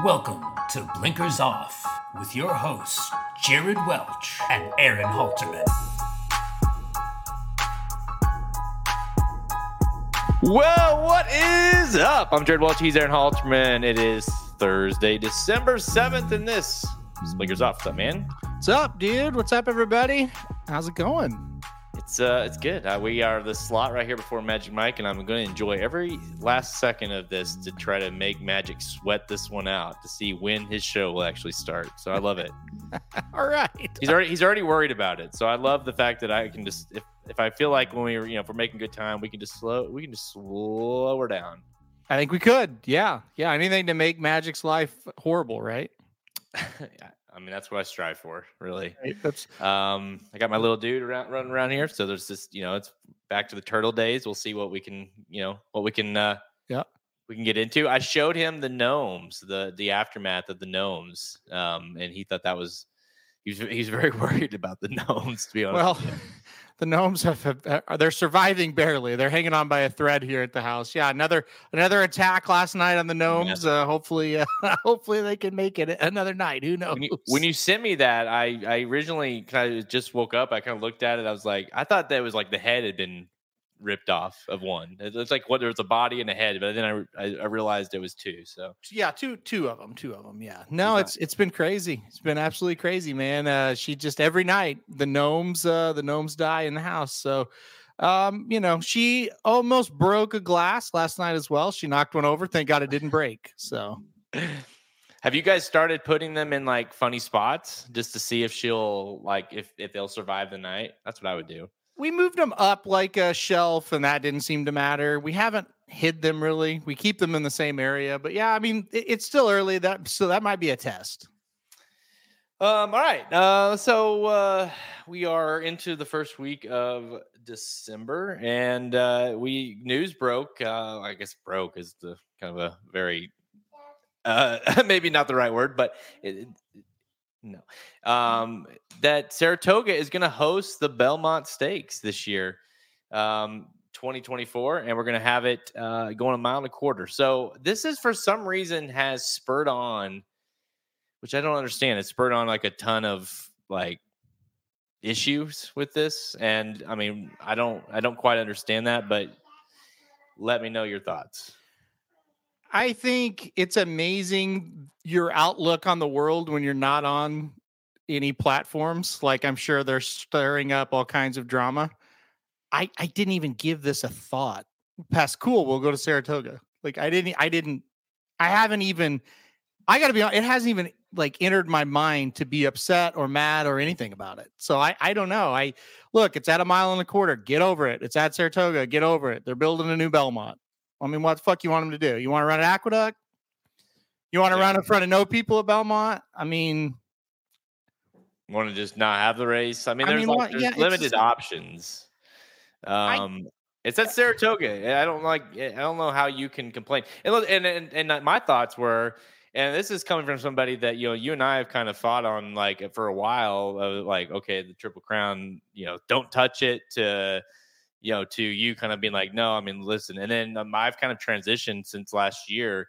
Welcome to Blinkers Off with your hosts, Jared Welch and Aaron Halterman. Well, what is up? I'm Jared Welch. He's Aaron Halterman. It is Thursday, December 7th, and this is Blinkers Off. What's up, man? What's up, dude? What's up, everybody? How's it going? It's uh, it's good. Uh, we are the slot right here before Magic Mike, and I'm going to enjoy every last second of this to try to make Magic sweat this one out to see when his show will actually start. So I love it. All right. He's already he's already worried about it. So I love the fact that I can just if if I feel like when we you know if we're making good time, we can just slow we can just slow her down. I think we could. Yeah. Yeah. Anything to make Magic's life horrible, right? I mean, that's what I strive for, really. Right, Um, I got my little dude around running around here, so there's this, you know, it's back to the turtle days. We'll see what we can, you know, what we can, uh, Yeah. we can get into. I showed him the gnomes, the the aftermath of the gnomes, um, and he thought that was, he was he's very worried about the gnomes. To be honest, well. The gnomes have, have uh, they're surviving barely. They're hanging on by a thread here at the house. Yeah, another another attack last night on the gnomes. Uh, hopefully, uh, hopefully they can make it another night. Who knows? when you, when you sent me that, I I originally kind of just woke up. I kind of looked at it. I was like, I thought that was like the head had been ripped off of one. It's like what there was a body and a head, but then I I, I realized it was two. So yeah, two two of them, two of them. Yeah, no, it's it's been crazy. It's been absolutely crazy, man. Uh, she just every night the gnomes, uh, the gnomes die in the house. So, um, you know, she almost broke a glass last night as well. She knocked one over. Thank God it didn't break. So, Have you guys started putting them in like funny spots just to see if she'll like if if they'll survive the night? That's what I would do. We moved them up like a shelf, and that didn't seem to matter. We haven't hid them really. We keep them in the same area, but yeah, I mean, it- it's still early. That so that might be a test. Um, all right. Uh, so uh, we are into the first week of December, and uh, we news broke. Uh, I guess broke is the kind of a very uh, maybe not the right word, but it, no. Um, that Saratoga is going to host the Belmont Stakes this year, um, 2024, and we're going to have it uh, going a mile and a quarter. So this is for some reason has spurred on which I don't understand. It spurred on like a ton of like issues with this, and I mean, I don't, I don't quite understand that, but let me know your thoughts. I think it's amazing your outlook on the world when you're not on any platforms. Like I'm sure they're stirring up all kinds of drama. I I didn't even give this a thought. Past cool, we'll go to Saratoga. Like I didn't I didn't I haven't even I got to be honest, it hasn't even like entered my mind to be upset or mad or anything about it. So I I don't know. I look, it's at a mile and a quarter. Get over it. It's at Saratoga. Get over it. They're building a new Belmont. I mean, what the fuck you want them to do? You want to run an aqueduct? You want to Yeah. run in front of no people at Belmont? I mean, Want to just not have the race? I mean, I there's mean, like there's yeah, limited options. Um, it's at Saratoga. I don't like. I don't know how you can complain. And look, and and, and my thoughts were, and this is coming from somebody that you know you and I have kind of fought on like for a while. Of like, okay, the Triple Crown, you know, don't touch it. To you know, to you kind of being like, no, I mean, listen. And then um, I've kind of transitioned since last year,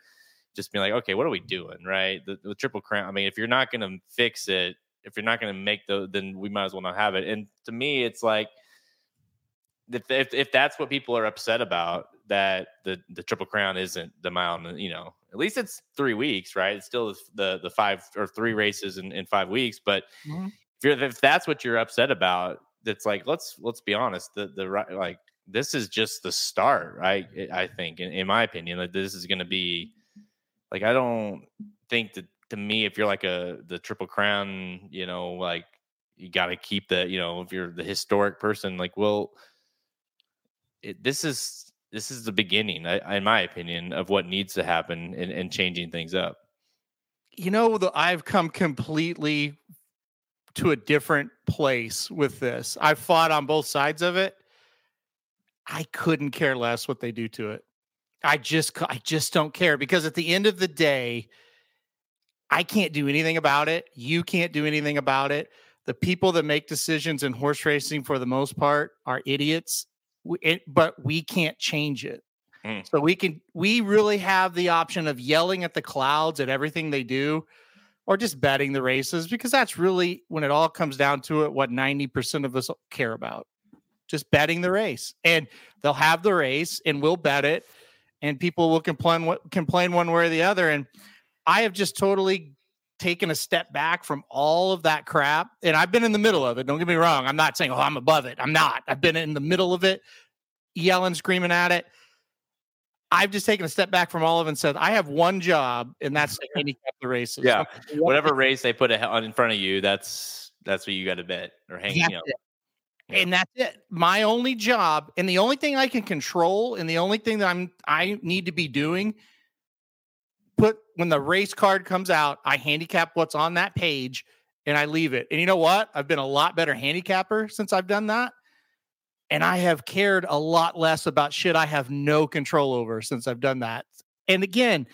just being like, okay, what are we doing, right? The, the Triple Crown. I mean, if you're not going to fix it, if you're not going to make the, then we might as well not have it. And to me, it's like if, if if that's what people are upset about, that the the triple crown isn't the mountain, you know, at least it's three weeks, right? It's still the the five or three races in, in five weeks. But Mhm. if you're if that's what you're upset about, that's like let's let's be honest, the the like this is just the start, right? I think, in, in my opinion, that this is going to be like I don't think that to me, if you're like a the triple crown, you know, like you got to keep the, you know, if you're the historic person, like, well, it, this is this is the beginning, I, in my opinion, of what needs to happen and changing things up. you know, the, I've come completely to a different place with this. I've fought on both sides of it. I couldn't care less what they do to it. I just, I just don't care because at the end of the day, I can't do anything about it. You can't do anything about it. The people that make decisions in horse racing, for the most part, are idiots. We- it- but we can't change it. Mm. So we can we really have the option of yelling at the clouds at everything they do or just betting the races because that's really when it all comes down to it what 90% of us care about. Just betting the race. And they'll have the race and we'll bet it and people will complain complain one way or the other and I have just totally taken a step back from all of that crap and I've been in the middle of it. Don't get me wrong. I'm not saying oh I'm above it. I'm not. I've been in the middle of it yelling screaming at it I've just taken a step back from all of and said, I have one job, and that's to handicap the races. Yeah. Whatever race they put on in front of you, that's that's what you got to bet or hang. Know. yeah. And that's it. My only job, and the only thing I can control, and the only thing that I'm I need to be doing, put when the race card comes out, I handicap what's on that page and I leave it. And you know what? I've been a lot better handicapper since I've done that and I have cared a lot less about shit I have no control over since I've done that. And again,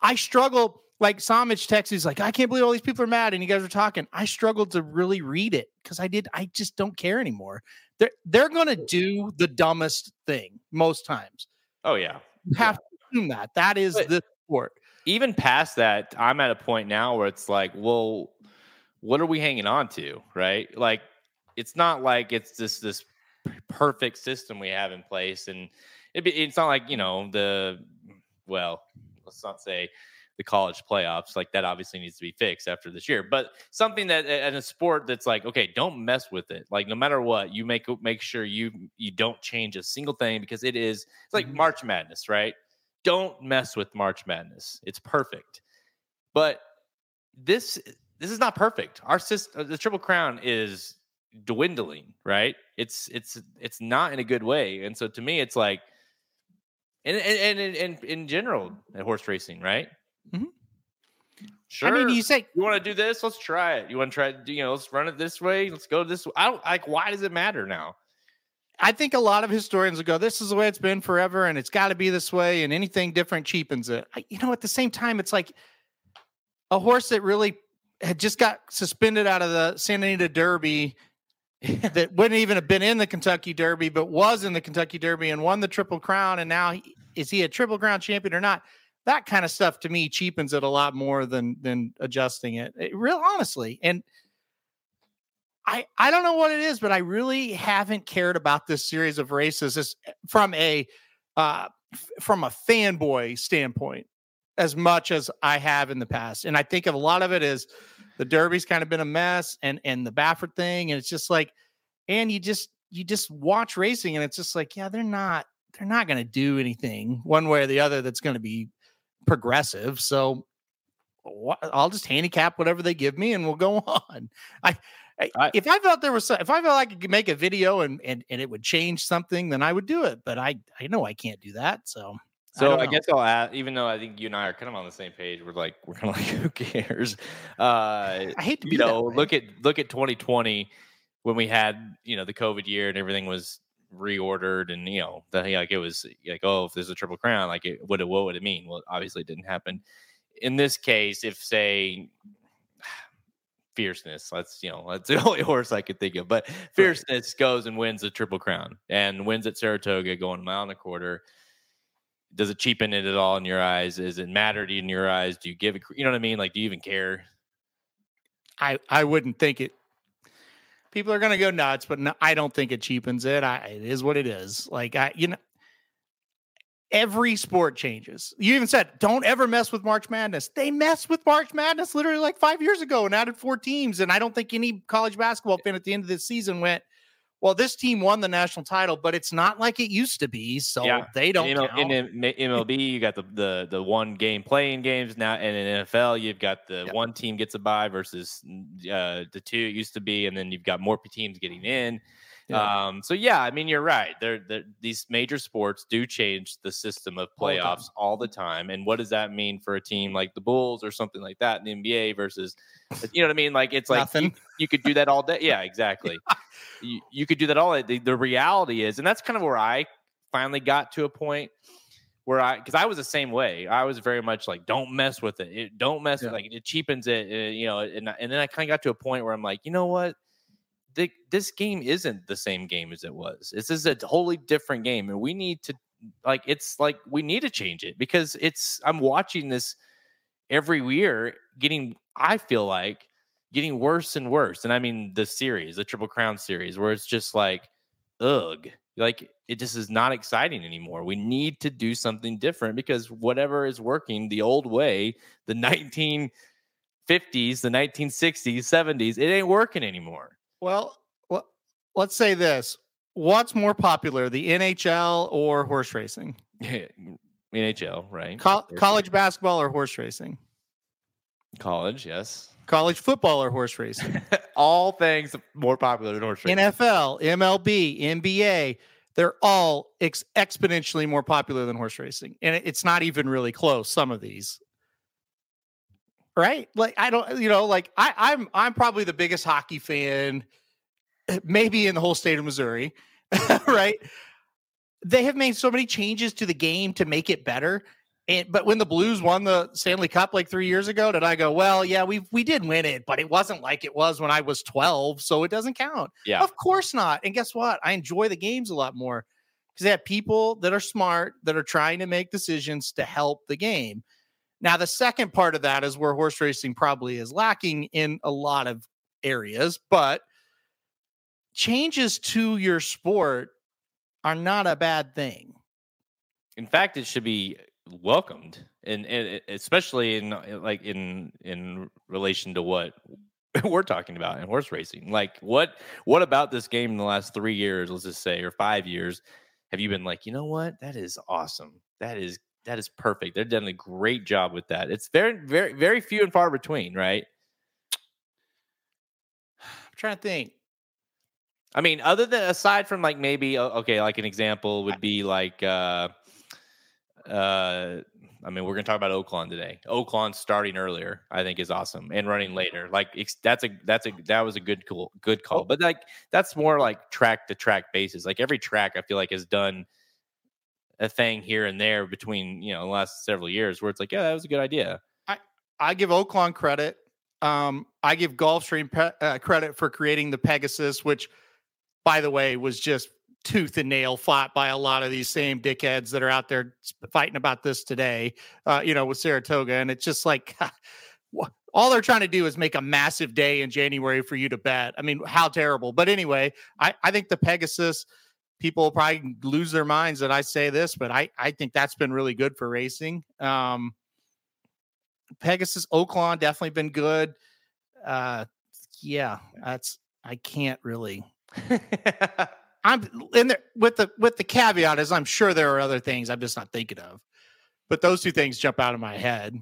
I struggle. Like Samich text, he's like, I can't believe all these people are mad, and you guys are talking. I struggled to really read it because I did. I just don't care anymore. They're they're gonna do the dumbest thing most times. Oh yeah, you have yeah. to assume that that is but the sport. Even past that, I'm at a point now where it's like, well, what are we hanging on to, right? Like it's not like it's this this perfect system we have in place, and it, it's not like you know the well, let's not say the college playoffs like that obviously needs to be fixed after this year but something that in a sport that's like okay don't mess with it like no matter what you make make sure you you don't change a single thing because it is it's like mm-hmm. march madness right don't mess with march madness it's perfect but this this is not perfect our system the triple crown is dwindling, right? It's it's it's not in a good way. And so to me, it's like and and and, and in general at horse racing, right? Mm-hmm. Sure. I mean, you say you want to do this, let's try it. You want to try you know, let's run it this way, let's go this way. I don't like why does it matter now? I think a lot of historians will go, this is the way it's been forever, and it's got to be this way, and anything different cheapens it. I, you know, at the same time, it's like a horse that really had just got suspended out of the Santa Anita Derby that wouldn't even have been in the Kentucky Derby, but was in the Kentucky Derby and won the Triple Crown. And now, he, is he a Triple Crown champion or not? That kind of stuff to me cheapens it a lot more than than adjusting it. it real honestly, and I I don't know what it is, but I really haven't cared about this series of races from a uh, from a fanboy standpoint as much as I have in the past. And I think of a lot of it is the Derby's kind of been a mess and and the Baffert thing. And it's just like, and you just you just watch racing and it's just like, yeah, they're not they're not gonna do anything one way or the other that's gonna be progressive. So I'll just handicap whatever they give me and we'll go on. I, I, if I felt there was, some, if I felt like I could make a video and, and and it would change something, then I would do it. But I I know I can't do that. So so I, I guess I'll add, even though I think you and I are kind of on the same page, we're like, we're kind of like, who cares? Uh, I hate to you know, look at look at 2020 when we had you know the COVID year and everything was reordered and you know the, like it was like oh if there's a triple crown like it what what would it mean? Well, obviously it didn't happen. In this case, if say fierceness. That's you know that's the only horse I could think of. But fierceness goes and wins the triple crown and wins at Saratoga, going a mile and a quarter does it cheapen it at all in your eyes? Does it matter to you in your eyes? Do you give it, you know what I mean? Like, do you even care? I, I wouldn't think it. People are going to go nuts, but no, I don't think it cheapens it. I, it is what it is. Like, I, you know, every sport changes. You even said, don't ever mess with March Madness. They messed with March Madness literally like five years ago and added four teams. And I don't think any college basketball fan at the end of this season went, well, this team won the national title, but it's not like it used to be. So yeah. they don't. In, in, MLB, you got the, the the one game playing games now, and in NFL, you've got the one team gets a bye versus uh, the two it used to be, and then you've got more teams getting in. Yeah. Um, so yeah, I mean you're right. They're, they're, these major sports do change the system of playoffs all, all the time. And what does that mean for a team like the Bulls or something like that in the NBA versus you know what I mean? Like it's like you, you, could do that all day. Yeah, exactly. you, you could do that all day. The, the reality is, and that's kind of where I finally got to a point where I because I was the same way. I was very much like, don't mess with it. it don't mess yeah. with like it cheapens it. Uh, you know, and and then I kind of got to a point where I'm like, you know what? The, this game isn't the same game as it was. This is a totally different game, and we need to like it's like we need to change it because it's I'm watching this every year getting I feel like getting worse and worse. And I mean the series, the Triple Crown series, where it's just like, ugh, like it just is not exciting anymore. We need to do something different because whatever is working the old way, the 1950s, the 1960s, 70s, it ain't working anymore. Well, well, let's say this: What's more popular, the NHL or horse racing? NHL, right? Co- college basketball or horse racing? College, yes. College football or horse racing? all things more popular than horse racing. NFL, MLB, NBA, they're all ex- exponentially more popular than horse racing. And it's not even really close, some of these. Right? Like I don't, you know, like I, I'm I'm probably the biggest hockey fan eh, maybe in the whole state of Missouri. right? They have made so many changes to the game to make it better and but when the Blues won the Stanley Cup like three years ago, did I go, well, yeah, we we did win it, but it wasn't like it was when I was 12, so it doesn't count. Yeah. Of course not. And guess what? I enjoy the games a lot more because they have people that are smart that are trying to make decisions to help the game. Now, the second part of that is where horse racing probably is lacking in a lot of areas, but changes to your sport are not a bad thing. In fact, it should be welcomed and, and especially in uh, like in in relation to what we're talking about in horse racing. Like what what about this game in the last three years let's just say or five years have you been like you know what? That is awesome. That is that is perfect they're done a great job with that it's very very very few and far between right i'm trying to think i mean other than aside from like maybe okay like an example would be like uh uh, I mean, we're going to talk about Oaklawn today. Oaklawn starting earlier, I think, is awesome, and running later. Like that's a that's a that was a good cool good call. But like that's more like track to track basis. Like every track, I feel like has done a thing here and there between you know the last several years where it's like, yeah, that was a good idea. I I give Oaklawn credit. Um, I give Gulfstream pe- uh, credit for creating the Pegasus, which, by the way, was just tooth and nail fought by a lot of these same dickheads that are out there fighting about this today, uh, you know, with Saratoga. And it's just like, all they're trying to do is make a massive day in January for you to bet. I mean, how terrible. But anyway, I, I think the Pegasus, people probably lose their minds that I say this, but I, I think that's been really good for racing. Um, Pegasus, Oaklawn definitely been good. Uh, yeah, that's, I can't really. I'm in there with the with the caveat is I'm sure there are other things I'm just not thinking of, but those two things jump out of my head.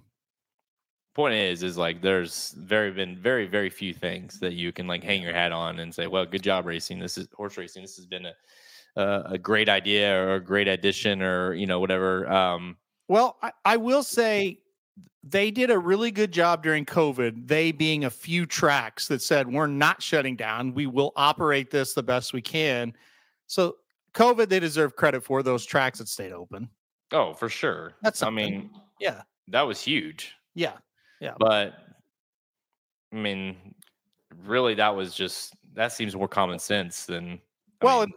Point is, is like there's very been very very few things that you can like hang your hat on and say, well, good job racing. This is horse racing. This has been a a, a great idea or a great addition or you know whatever. Um, well, I, I will say they did a really good job during COVID, they being a few tracks that said, we're not shutting down. We will operate this the best we can. So COVID, they deserve credit for those tracks that stayed open. Oh, for sure. That's I mean, yeah, that was huge. Yeah, yeah. But I mean, really, that was just that seems more common sense than. I well, mean,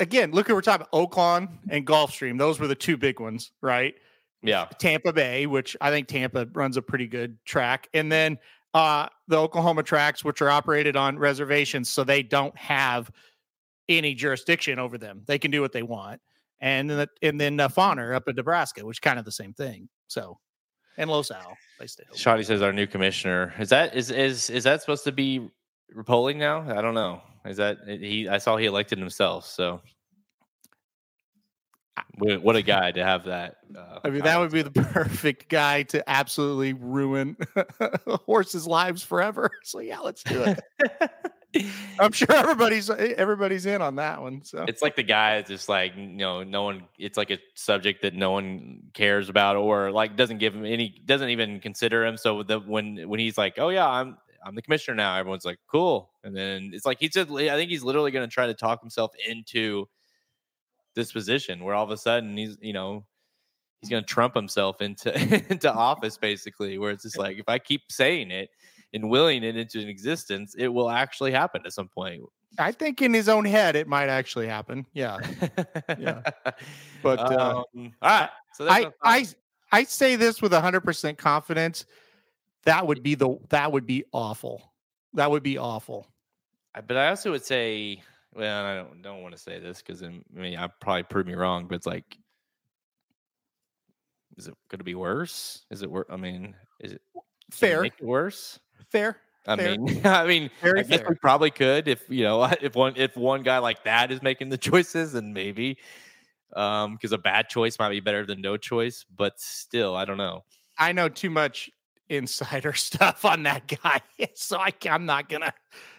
again, look who we're talking about Oaklawn and Gulfstream. Those were the two big ones, right? Yeah. Tampa Bay, which I think Tampa runs a pretty good track, and then uh, the Oklahoma tracks, which are operated on reservations, so they don't have any jurisdiction over them. They can do what they want. And then, and then uh, Fonner up in Nebraska, which is kind of the same thing. So, and Los Al, they. Shoddy says our new commissioner is that is is is that supposed to be polling now? I don't know. Is that he? I saw he elected himself. So, what a guy to have that. Uh, I mean, that would be the perfect guy to absolutely ruin horses' lives forever. So yeah, let's do it. I'm sure everybody's eh, everybody's in on that one. So it's like the guy is just like you know, no one. It's like a subject that no one cares about, or like doesn't give him any, doesn't even consider him. So the when when he's like, oh yeah, I'm I'm the commissioner now, everyone's like, cool. And then it's like he said, I think he's literally going to try to talk himself into this position where all of a sudden he's you know he's going to trump himself into into office basically where it's just like if i keep saying it and willing it into an existence, it will actually happen at some point. I think in his own head it might actually happen. Yeah. Yeah. But uh, um, all right. So I I. I say this with 100% confidence. That would be the that would be awful. That would be awful. But I also would say, well, I don't don't want to say this because I mean I probably prove me wrong, but it's like, is it going to be worse? Is it worse? I mean, is it Fair. make it worse? Fair. I Fair. mean, I mean, Very I guess fair. we probably could if you know if one if one guy like that is making the choices, then maybe um because a bad choice might be better than no choice, but still, I don't know. I know too much insider stuff on that guy, so I, I'm not gonna.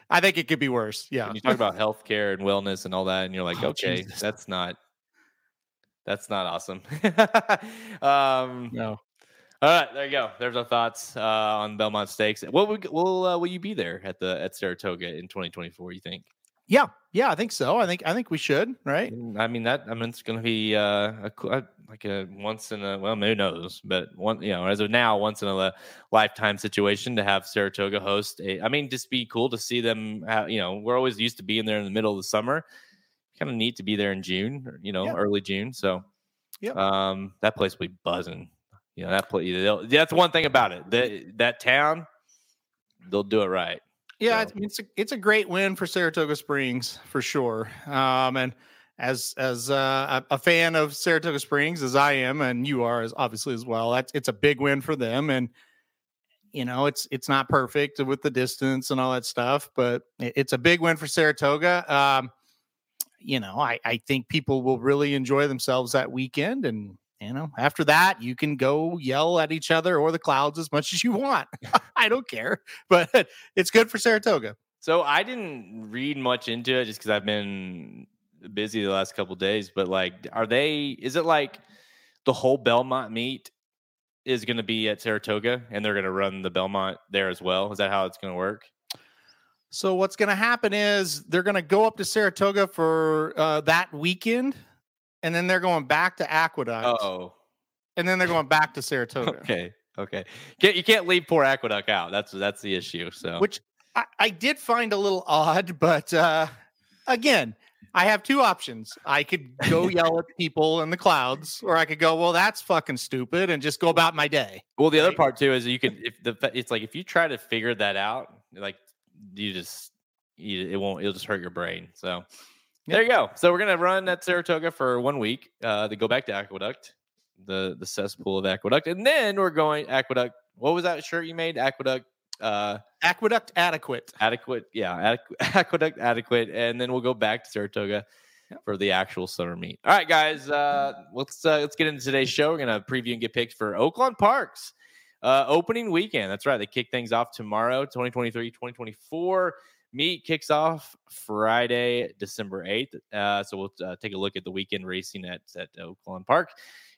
I think it could be worse. Yeah. When you talk about healthcare and wellness and all that, and you're like, Oh, okay, Jesus. that's not that's not awesome. um, No. all right, there you go. There's our thoughts uh, on Belmont Stakes. What will will uh, will you be there at the at Saratoga in 2024? You think? Yeah. Yeah. I think so. I think. I think we should. Right. Mm, I mean that. I mean it's going to be uh, a, uh, like a once in a well, who knows? But one, you know, as of now, once in a lifetime situation to have Saratoga host. A, I mean, just be cool to see them. Have, you know, we're always used to being there in the middle of the summer. Kind of neat to be there in June, you know, Yeah. early June. So, Yep. um, that place will be buzzing. You know, that place. That's one thing about it. That that town, they'll do it right. Yeah, So- it's it's a, it's a great win for Saratoga Springs for sure. Um, and as as uh, a, a fan of Saratoga Springs as I am, and you are as obviously as well, that's it's a big win for them. And you know, it's it's not perfect with the distance and all that stuff, but it- it's a big win for Saratoga. Um, you know, I I think people will really enjoy themselves that weekend, and you know, after that, you can go yell at each other or the clouds as much as you want. I don't care, but it's good for Saratoga. So I didn't read much into it just because I've been busy the last couple days. But like, are they? Is it like the whole Belmont meet is going to be at Saratoga, and they're going to run the Belmont there as well? Is that how it's going to work? So what's going to happen is they're going to go up to Saratoga for uh, that weekend, and then they're going back to Aqueduct, Oh, and then they're going back to Saratoga. okay, okay. Can't, you can't leave poor Aqueduct out. That's that's the issue. So Which I, I did find a little odd, but uh, again, I have two options. I could go yell at people in the clouds, or I could go, "Well, that's fucking stupid," and just go about my day. Well, the other part too is you could if the it's like if you try to figure that out, like you just you, it won't it'll just hurt your brain. So there you go. So we're gonna run at Saratoga for one week. Uh, to go back to Aqueduct, the the cesspool of Aqueduct, and then we're going Aqueduct. What was that shirt you made? Aqueduct. Uh, Aqueduct adequate. adequate. Yeah, adequ- Aqueduct adequate, and then we'll go back to Saratoga. Yep. For the actual summer meet. All right, guys. Uh, let's uh, let's get into today's show. We're gonna preview and get picks for Oaklawn Parks uh, opening weekend. That's right. They kick things off tomorrow, 2023, 2024. Meet kicks off Friday, December 8th. Uh, so we'll uh, take a look at the weekend racing at, at Oaklawn Park.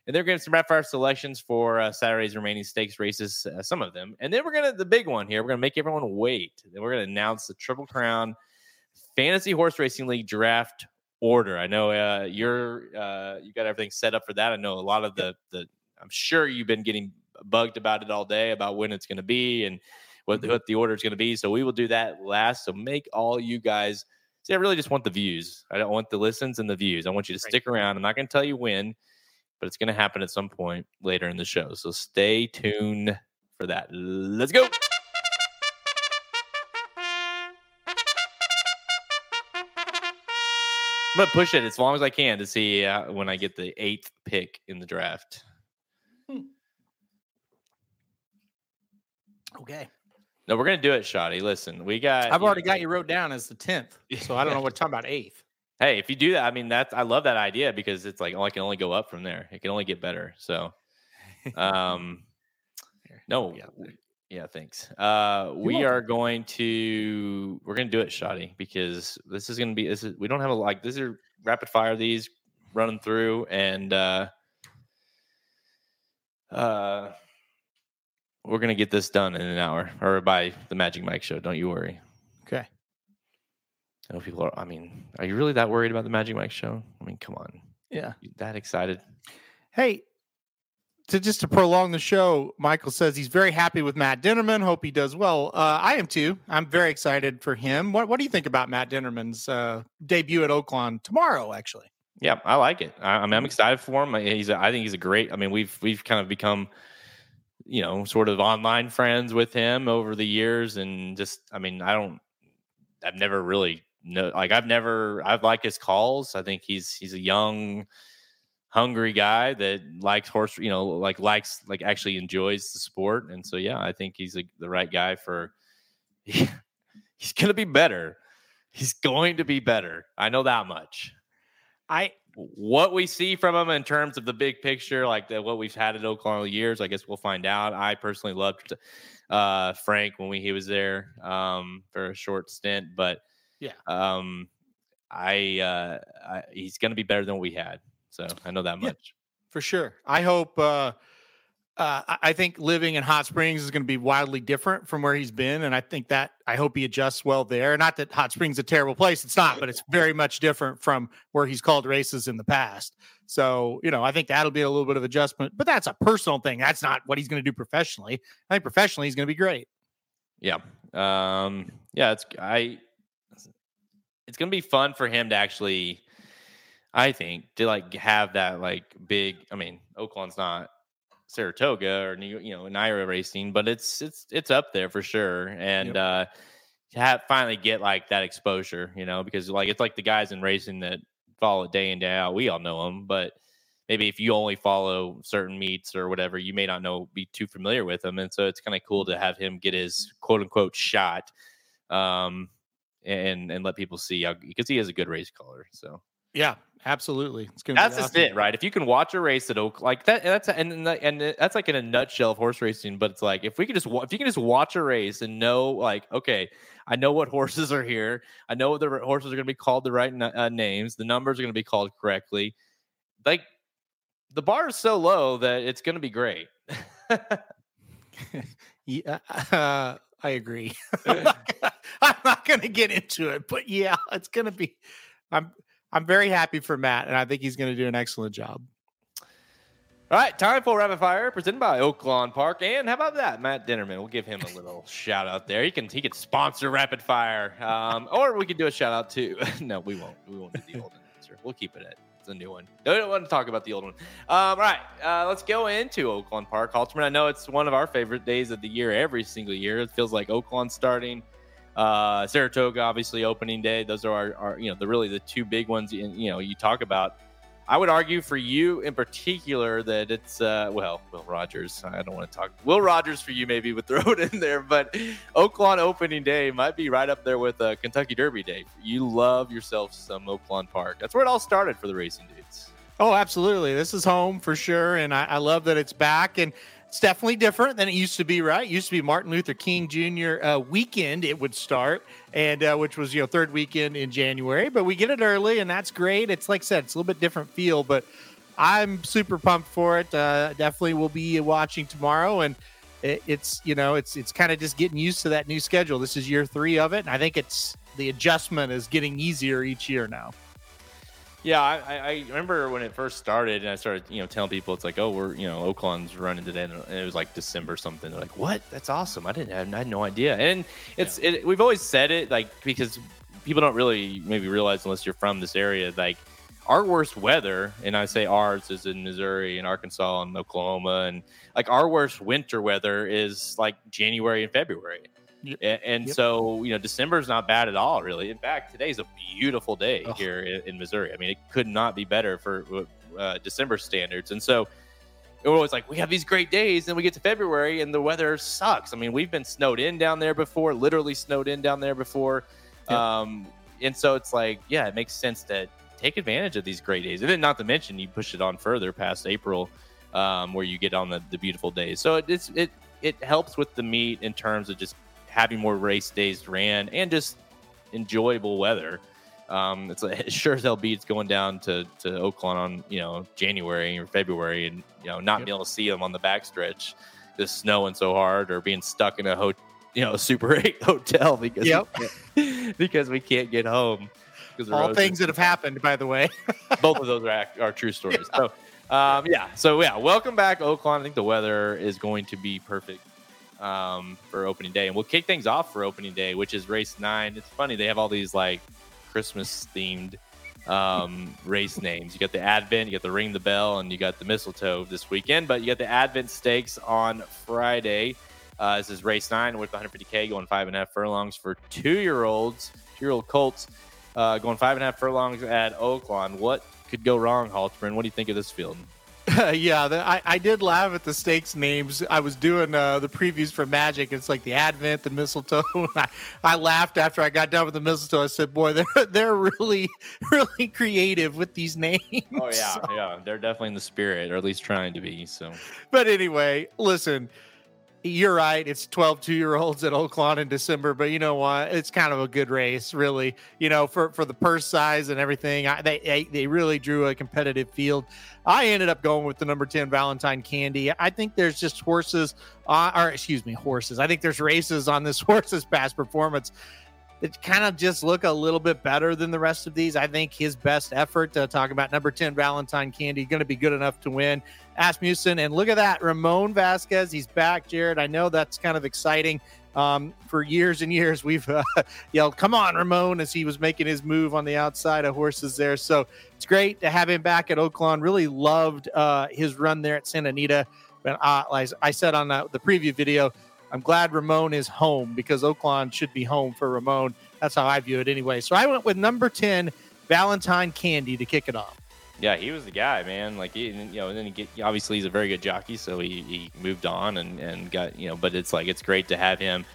And they're going to some rapid fire selections for uh, Saturday's remaining stakes races, uh, some of them. And then we're going to, the big one here, we're going to make everyone wait. Then we're going to announce the Triple Crown Fantasy Horse Racing League draft order. I know uh, you're, uh, you got everything set up for that. I know a lot of the, the, I'm sure you've been getting bugged about it all day about when it's going to be and what, what the order is going to be. So we will do that last. So make all you guys see. I really just want the views. I don't want the listens and the views. I want you to stick around. I'm not going to tell you when, but it's going to happen at some point later in the show. So stay tuned for that. Let's go. I'm gonna push it as long as I can to see uh, when I get the eighth pick in the draft. Okay. No, we're gonna do it, Shoddy. Listen, we got. I've already know- got you wrote down as the tenth, so I don't know what talking about eighth. Hey, if you do that, I mean, that's I love that idea because it's like, oh, I can only go up from there. It can only get better. So, um, no, yeah, yeah, thanks. Uh, we welcome. are going to we're gonna do it, Shoddy, because this is gonna be this is we don't have a like these are rapid fire these running through and uh, uh, we're gonna get this done in an hour or by the Magic Mike show. Don't you worry. Okay. I know people are. I mean, are you really that worried about the Magic Mike show? I mean, come on. Yeah. You that excited? Hey, to just to prolong the show, Michael says he's very happy with Matt Dinerman. Hope he does well. Uh, I am too. I'm very excited for him. What What do you think about Matt Dinerman's uh, debut at Oaklawn tomorrow? Actually, yeah, I like it. I, I mean, I'm excited for him. He's, a, I think he's a great. I mean, we've we've kind of become, you know, sort of online friends with him over the years, and just, I mean, I don't, I've never really know, like, I've never, I've liked his calls. I think he's he's a young hungry guy that likes horse, you know, like likes like actually enjoys the sport. And so yeah, I think he's a, the right guy for. He, he's going to be better. He's going to be better. I know that much. I what we see from him in terms of the big picture, like the, what we've had at Oklahoma years, I guess we'll find out. I personally loved uh, Frank when we, he was there um, for a short stint, but yeah, um, I, uh, I he's going to be better than we had. So I know that much. Yeah, for sure. I hope. Uh, uh, I think living in Hot Springs is going to be wildly different from where he's been, and I think that I hope he adjusts well there. Not that Hot Springs is a terrible place; it's not, but it's very much different from where he's called races in the past. So, you know, I think that'll be a little bit of adjustment, but that's a personal thing. That's not what he's going to do professionally. I think professionally he's going to be great. Yeah, um, yeah. It's I. It's going to be fun for him to actually I think to like have that like big. I mean, Oaklawn's not Saratoga or New, you know, NYRA racing, but it's it's it's up there for sure. And yep. uh, to have finally get like that exposure, you know, because like it's like the guys in racing that follow it day in day out. We all know them, but maybe if you only follow certain meets or whatever, you may not know be too familiar with them. And so it's kind of cool to have him get his quote unquote shot, um, and and let people see because he has a good race color. So yeah, absolutely. It's gonna that's just awesome. it, right? If you can watch a race at Oak like that, that's and and that's like in a nutshell of horse racing. But it's like if we could just if you can just watch a race and know, like, okay, I know what horses are here. I know what the horses are going to be called the right uh, names. The numbers are going to be called correctly. Like the bar is so low that it's going to be great. yeah, uh, I agree. I'm not going to get into it, but yeah, it's going to be. I'm I'm very happy for Matt, and I think he's going to do an excellent job. All right, time for rapid fire presented by Oaklawn Park. And how about that, Matt Dinerman? We'll give him a little shout out there. He can he can sponsor rapid fire, um, or we can do a shout out too. no, we won't. We won't do the old answer. We'll keep it at it's a new one. Don't want to talk about the old one. Um, all right, uh, let's go into Oaklawn Park, Halterman. I know it's one of our favorite days of the year. Every single year, it feels like Oaklawn starting. Uh, Saratoga, obviously, opening day. Those are our, our, you know, the really the two big ones. You know, you talk about. I would argue for you in particular that it's uh, well, Will Rogers. I don't want to talk Will Rogers for you. Maybe would throw it in there, but Oaklawn opening day might be right up there with uh, Kentucky Derby day. You love yourself some Oaklawn Park. That's where it all started for the racing dudes. Oh, absolutely. This is home for sure, and I, I love that it's back and it's definitely different than it used to be, right? It used to be Martin Luther King Jr. Uh, weekend it would start, and uh, which was you know third weekend in January. But we get it early, and that's great. It's like I said, it's a little bit different feel, but I'm super pumped for it. Uh, definitely will be watching tomorrow, and it, it's you know it's it's kind of just getting used to that new schedule. This is year three of it, and I think it's the adjustment is getting easier each year now. Yeah, I, I, remember when it first started, and I started, you know, telling people it's like, oh, we're, you know, Oaklawn's running today, and it was like December something. They're like, what? That's awesome! I didn't, have, I had no idea. And it's, yeah. it, we've always said it, like because people don't really maybe realize unless you're from this area, like our worst weather, and I say ours is in Missouri and Arkansas and Oklahoma, and like our worst winter weather is like January and February. Yep. And, yep. so, you know, December is not bad at all, really. In fact, today's a beautiful day oh. here in, in, Missouri. I mean, it could not be better for uh, December standards. And so, we're always like, we have these great days, and we get to February, and the weather sucks. I mean, we've been snowed in down there before, literally snowed in down there before. Yep. Um, and so it's like, yeah, it makes sense to take advantage of these great days. And then, not to mention, you push it on further past April, um, where you get on the, the beautiful days. So it, it's it it helps with the meet in terms of just having more race days ran and just enjoyable weather. Um, it's like, sure as hell beats going down to, to Oaklawn on, you know, January or February and, you know, not yep. being able to see them on the backstretch, just snowing so hard or being stuck in a hotel, you know, Super 8 hotel because, yep. we because we can't get home. All things that have happened, by the way. both of those are, are true stories. Yeah. So, Um, yeah. So yeah, welcome back, Oaklawn. I think the weather is going to be perfect um, for opening day, and we'll kick things off for opening day, which is race nine. It's funny they have all these like Christmas themed um, race names. You got the Advent, you got the Ring the Bell, and you got the Mistletoe this weekend. But you got the Advent Stakes on Friday. Uh, this is race nine with 150k going five and a half furlongs for two-year-olds, two-year-old colts uh, going five and a half furlongs at Oaklawn. What could go wrong, Halterman? What do you think of this field? yeah, the, I, I did laugh at the stakes names. I was doing uh, the previews for Magic. It's like the Advent, the Mistletoe. I, I laughed after I got done with the Mistletoe. I said, "Boy, they're they're really really creative with these names." Oh yeah, so. yeah, they're definitely in the spirit, or at least trying to be. So, but anyway, listen you're right. It's 12 two year olds at Oaklawn in December, but you know what? It's kind of a good race, really. You know, for, for the purse size and everything, I, they, they really drew a competitive field. I ended up going with the number 10 Valentine Candy. I think there's just horses, uh, or excuse me, horses. I think there's races on this horse's past performance that kind of just look a little bit better than the rest of these. I think his best effort to talk about number 10 Valentine Candy going to be good enough to win. Asmussen. And look at that, Ramon Vazquez. He's back, Jared. I know that's kind of exciting. Um, for years and years, we've uh, yelled, Come on, Ramon, as he was making his move on the outside of horses there. So it's great to have him back at Oaklawn. Really loved uh, his run there at Santa Anita. But uh, I said on the, the preview video, I'm glad Ramon is home because Oaklawn should be home for Ramon. That's how I view it anyway. So I went with number 10, Valentine Candy, to kick it off. Yeah, he was the guy, man. Like, he, you know, and then he get, obviously he's a very good jockey, so he, he moved on and, and got, you know, but it's like, it's great to have him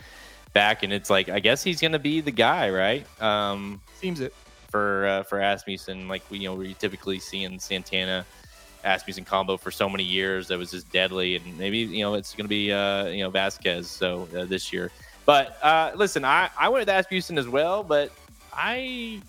back. And it's like, I guess he's going to be the guy, right? Um, Seems it. For, uh, for Asmussen, like we, you know, we typically see in Santana, Asmussen combo for so many years that was just deadly. And maybe, you know, it's going to be, uh, you know, Vazquez. So uh, this year, but uh, listen, I, I went with Asmussen as well, but I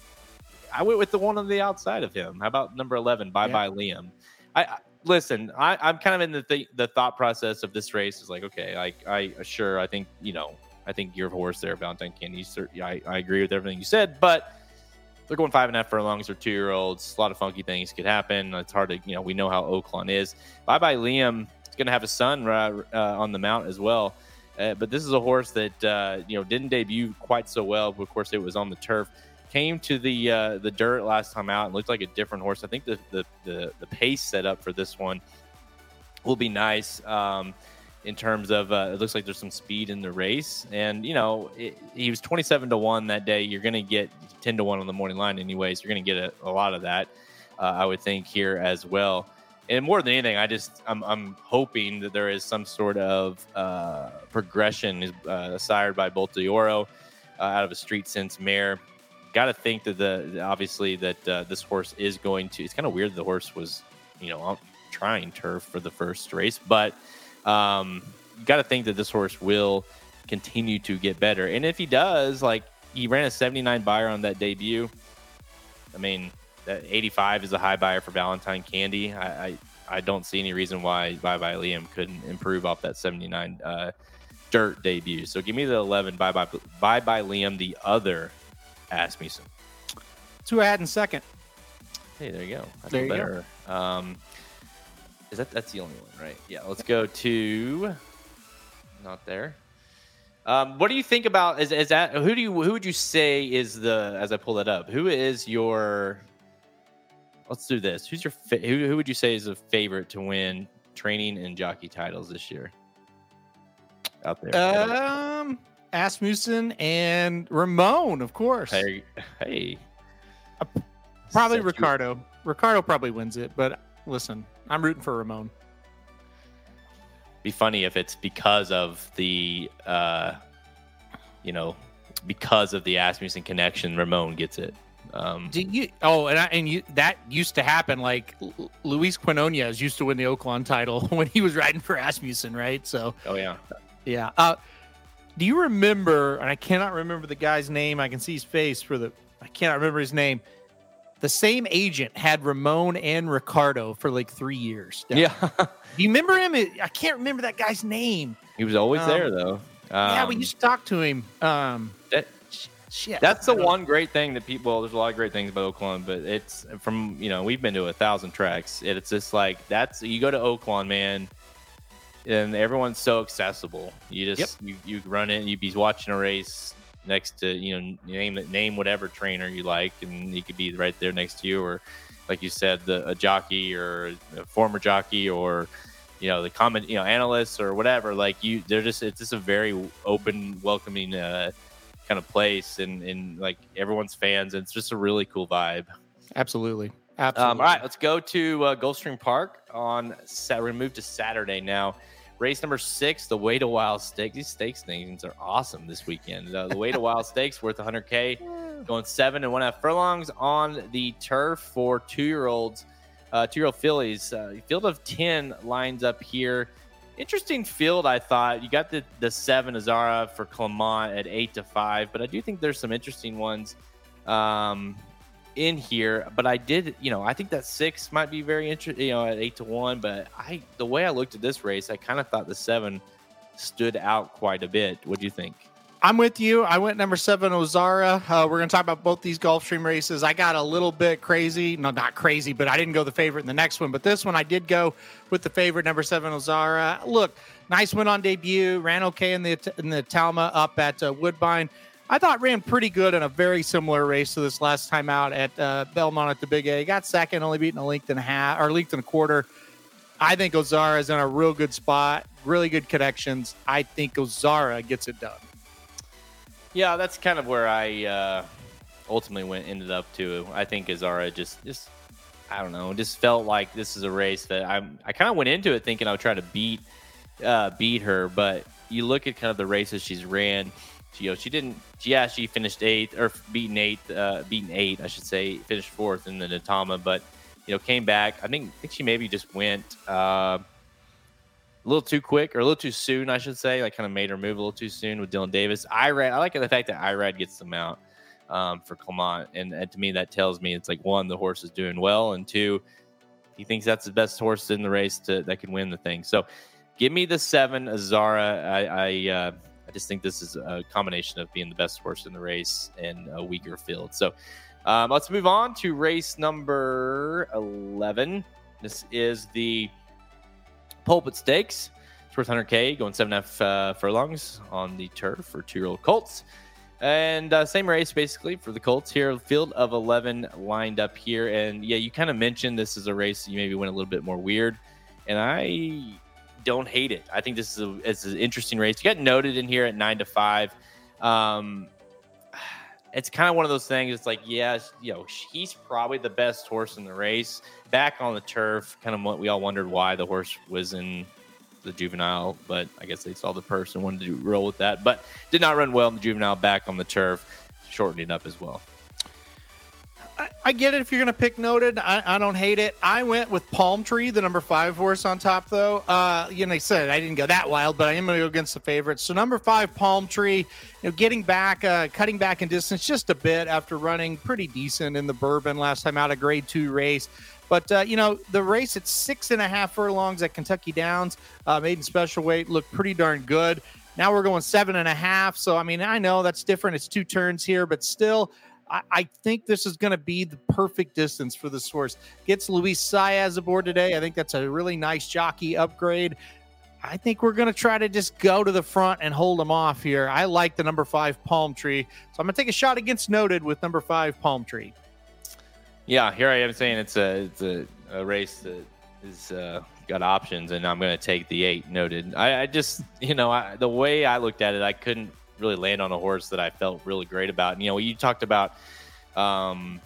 I went with the one on the outside of him. How about number eleven? Bye bye, Liam. I, I listen. I, I'm kind of in the th- the thought process of this race is like, okay, like I sure I think you know I think your horse there, Valentine Candy. I, I agree with everything you said, but they're going five and a half furlongs. They're two year olds. A lot of funky things could happen. It's hard to, you know, we know how Oaklawn is. Bye bye, Liam. He's going to have a son uh, uh, on the mount as well. Uh, but this is a horse that, uh, you know, didn't debut quite so well. Of course, it was on the turf came to the uh, the dirt last time out and looked like a different horse. I think the the the, the pace set up for this one will be nice. Um, in terms of uh, it looks like there's some speed in the race. And you know it, he was 27 to 1 that day. You're going to get 10 to 1 on the morning line anyways. You're going to get a, a, lot of that uh, i would think here as well. And more than anything i just i'm, I'm hoping that there is some sort of uh, progression uh, sired by Bolt d'Oro uh, out of a street sense mare. Got to think that the obviously that uh, this horse is going to. It's kind of weird the horse was, you know, trying turf for the first race, but um, you got to think that this horse will continue to get better. And if he does, like he ran a 79 Beyer on that debut. I mean, that 85 is a high Beyer for Valentine Candy. I, I, I don't see any reason why Bye Bye Liam couldn't improve off that 79 uh, dirt debut. So give me the 11 Bye Bye Bye Bye Liam, the other Asmussen. Who I had in second. Hey, there you go. That's there you better. go. Um, is that that's the only one, right? Yeah. Let's go to not there. Um, what do you think about is, is that who do you who would you say is the as I pull that up? Who is your Let's do this. Who's your fa- who, who would you say is a favorite to win training and jockey titles this year? Out there. Um Asmussen and Ramon, of course. Hey, hey. Uh, probably Ricardo. You. Ricardo probably wins it, but listen, I'm rooting for Ramon. Be funny if it's because of the, uh, you know, because of the Asmussen connection, Ramon gets it. Um, Do you? Oh, and I, and you that used to happen. Like Luis Quinonez used to win the Oaklawn title when he was riding for Asmussen, right? So. Oh yeah. Yeah. Uh, do you remember? And I cannot remember the guy's name. I can see his face for the. I cannot remember his name. The same agent had Ramon and Ricardo for like three years. Yeah. Do you remember him? I can't remember that guy's name. He was always um, there though. Um, yeah, we um, used to talk to him. Um, that, shit. That's the one great thing that people. Well, there's a lot of great things about Oaklawn, but it's from you know we've been to a thousand tracks. It's just like that's you go to Oaklawn, man, and everyone's so accessible. You just yep. you you run in, and you be watching a race next to you know name name whatever trainer you like, and he could be right there next to you, or like you said, the a jockey or a former jockey or you know the comment you know analysts or whatever. Like you they're just it's just a very open welcoming uh kind of place and and like everyone's fans and it's just a really cool vibe. Absolutely. Absolutely um, all right let's go to uh, gulfstream park on we're gonna move to saturday now race number six the way to wild stakes these stakes things are awesome this weekend. Uh, the way to wild stakes worth 100k going seven and one half furlongs on the turf for two year olds uh, two year old fillies. Uh, field of 10 lines up here. Interesting field. I thought. You got the the seven Ozara for Clement at eight to five, but I do think there's some interesting ones. Um, in here. But I did, you know, I think that six might be very interesting, you know, at eight to one. But I, the way I looked at this race, I kind of thought the seven stood out quite a bit. What do you think? I'm with you. I went number seven, Ozara. Uh, we're going to talk about both these Gulfstream races. I got a little bit crazy. No, not crazy, but I didn't go the favorite in the next one. But this one, I did go with the favorite, number seven, Ozara. Look, nice win on debut. Ran okay in the in the Talma up at uh, Woodbine. I thought ran pretty good in a very similar race to this last time out at uh, Belmont at the Big A. Got second, only beating a length and a half or length and a quarter. I think Ozara is in a real good spot, really good connections. I think Ozara gets it done. Yeah, that's kind of where I uh, ultimately went ended up to. I think Ozara just just I don't know, just felt like this is a race that I'm. I kind of went into it thinking I would try to beat uh, beat her, but you look at kind of the races she's ran. She, you know, she didn't. Yeah, she finished eighth or beaten eighth, uh, beaten eight, I should say. Finished fourth in the Natalma, but you know, came back. I think I think she maybe just went. Uh, a little too quick or a little too soon, I should say. Like kind of made her move a little too soon with Dylan Davis. Irad, I like the fact that Irad gets them out um, for Clement, and, and, to me that tells me it's like one, the horse is doing well, and two, he thinks that's the best horse in the race to, that can win the thing. So, give me the seven, Ozara. I I, uh, just think this is a combination of being the best horse in the race and a weaker field. So. Um, let's move on to race number 11. This is the Pulpit Stakes. It's worth 100K, going seven and a half uh, furlongs on the turf for two year old Colts. And uh, same race basically for the Colts here. Field of 11 lined up here. And yeah, you kind of mentioned this is a race you maybe went a little bit more weird. And I don't hate it. I think this is, a, an interesting race. You got noted in here at nine to five. Um, it's kind of one of those things. It's like, yeah, you know, he's probably the best horse in the race. Back on the turf, kind of what we all wondered why the horse was in the juvenile, but I guess they saw the purse and wanted to roll with that. But did not run well in the juvenile. Back on the turf, shortening up as well. I, I get it if you're going to pick noted. I, I, don't hate it. I went with Palm Tree, the number five horse on top, though. Uh, you know, I said I didn't go that wild, but I am going to go against the favorites. So number five, Palm Tree, you know, getting back, uh, cutting back in distance just a bit after running pretty decent in the Bourbon last time out, a Grade Two race. But uh, you know, the race at six and a half furlongs at Kentucky Downs, uh, maiden special weight, looked pretty darn good. Now we're going seven and a half. So I mean, I know that's different. It's two turns here, but still, I, I think this is going to be the perfect distance for this horse. Gets Luis Saez aboard today. I think that's a really nice jockey upgrade. I think we're going to try to just go to the front and hold them off here. I like the number five Palm Tree. So I'm going to take a shot against Noted with number five Palm Tree. Yeah, here I am saying it's a it's a, a race that is uh, got options, and I'm going to take the eight. Noted. I, I just you know I, the way I looked at it, I couldn't really land on a horse that I felt really great about. And, you know, you talked about um,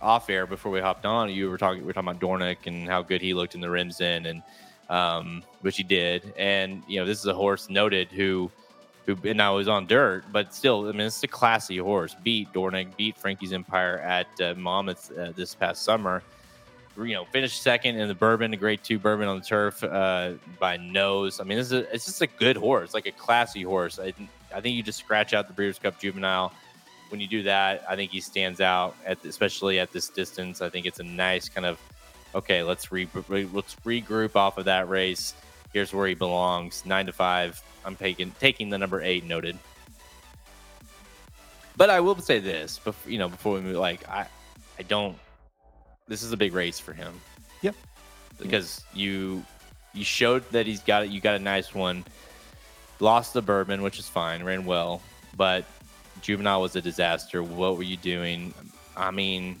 off air before we hopped on. You were talking, we were talking about Dornoch and how good he looked in the Remsen, and um, which he did. And you know, this is a horse noted who, who now is on dirt, but still, I mean, it's a classy horse. Beat Dornoch, beat Frankie's Empire at uh, Monmouth uh, this past summer you know, finished second in the Bourbon, a Grade Two Bourbon on the turf uh, by nose. I mean, this is a, it's just a good horse, like a classy horse. I, I think you just scratch out the Breeders' Cup Juvenile. When you do that, I think he stands out, at especially at this distance. I think it's a nice kind of okay. Let's re, re let's regroup off of that race. Here's where he belongs. Nine to five. I'm taking taking the number eight noted. But I will say this, before, you know, before we move, like I, I don't. This is a big race for him. Yep. Because you, you showed that he's got it. You got a nice one. Lost the Bourbon, which is fine. Ran well, but Juvenile was a disaster. What were you doing? I mean,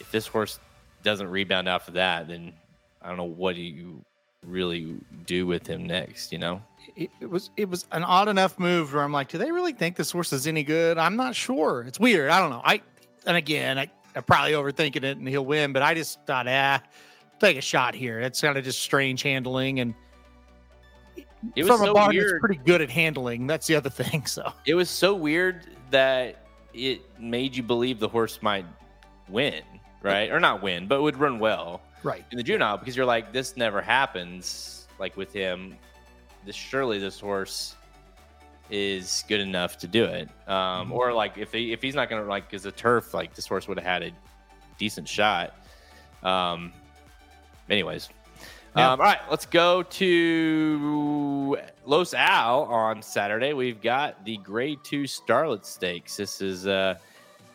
if this horse doesn't rebound after that, then I don't know what do you really do with him next. You know, it, it, was it was an odd enough move where I'm like, do they really think this horse is any good? I'm not sure. It's weird. I don't know. I and again, I I'm probably overthinking it, and he'll win. But I just thought, ah, take a shot here. It's kind of just strange handling and. It was from so a barn weird. that's pretty good at handling. That's the other thing. So It was so weird that it made you believe the horse might win, right? Or not win, but would run well right, in the juvenile because you're like, this never happens. Like with him, this surely this horse is good enough to do it. Um, Mhm. Or like if he if he's not gonna like because the turf, like this horse would have had a decent shot. Um, anyways. Yeah. Um, all right, let's go to Los Al on Saturday. We've got the Grade Two Starlet Stakes. This is uh,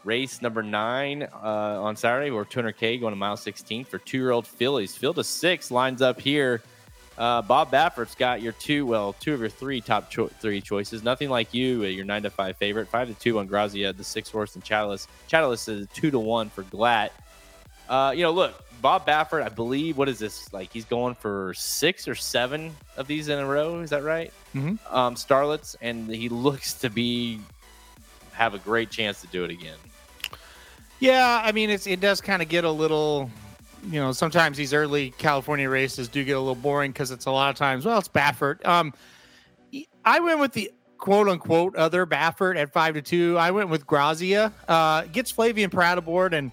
race number nine uh, on Saturday. We're 200K going to mile 16 for two year old fillies. Field of six lines up here. Uh, Bob Baffert's got your two, well, two of your three top cho- three choices. Nothing like you, uh, your nine to five favorite. Five to two on Grazia, the six horse, and Chatalas. Chatalas is two to one for Glatt. Uh, you know, look, Bob Baffert, I believe, what is this? Like he's going for six or seven of these in a row. Is that right? Mhm. Um, Starlets, and he looks to be have a great chance to do it again. Yeah, I mean, it's it does kind of get a little, you know, sometimes these early California races do get a little boring because it's a lot of times, well, it's Baffert. Um, I went with the quote unquote other Baffert at five to two. I went with Grazia. Uh, gets Flavien Prat aboard, and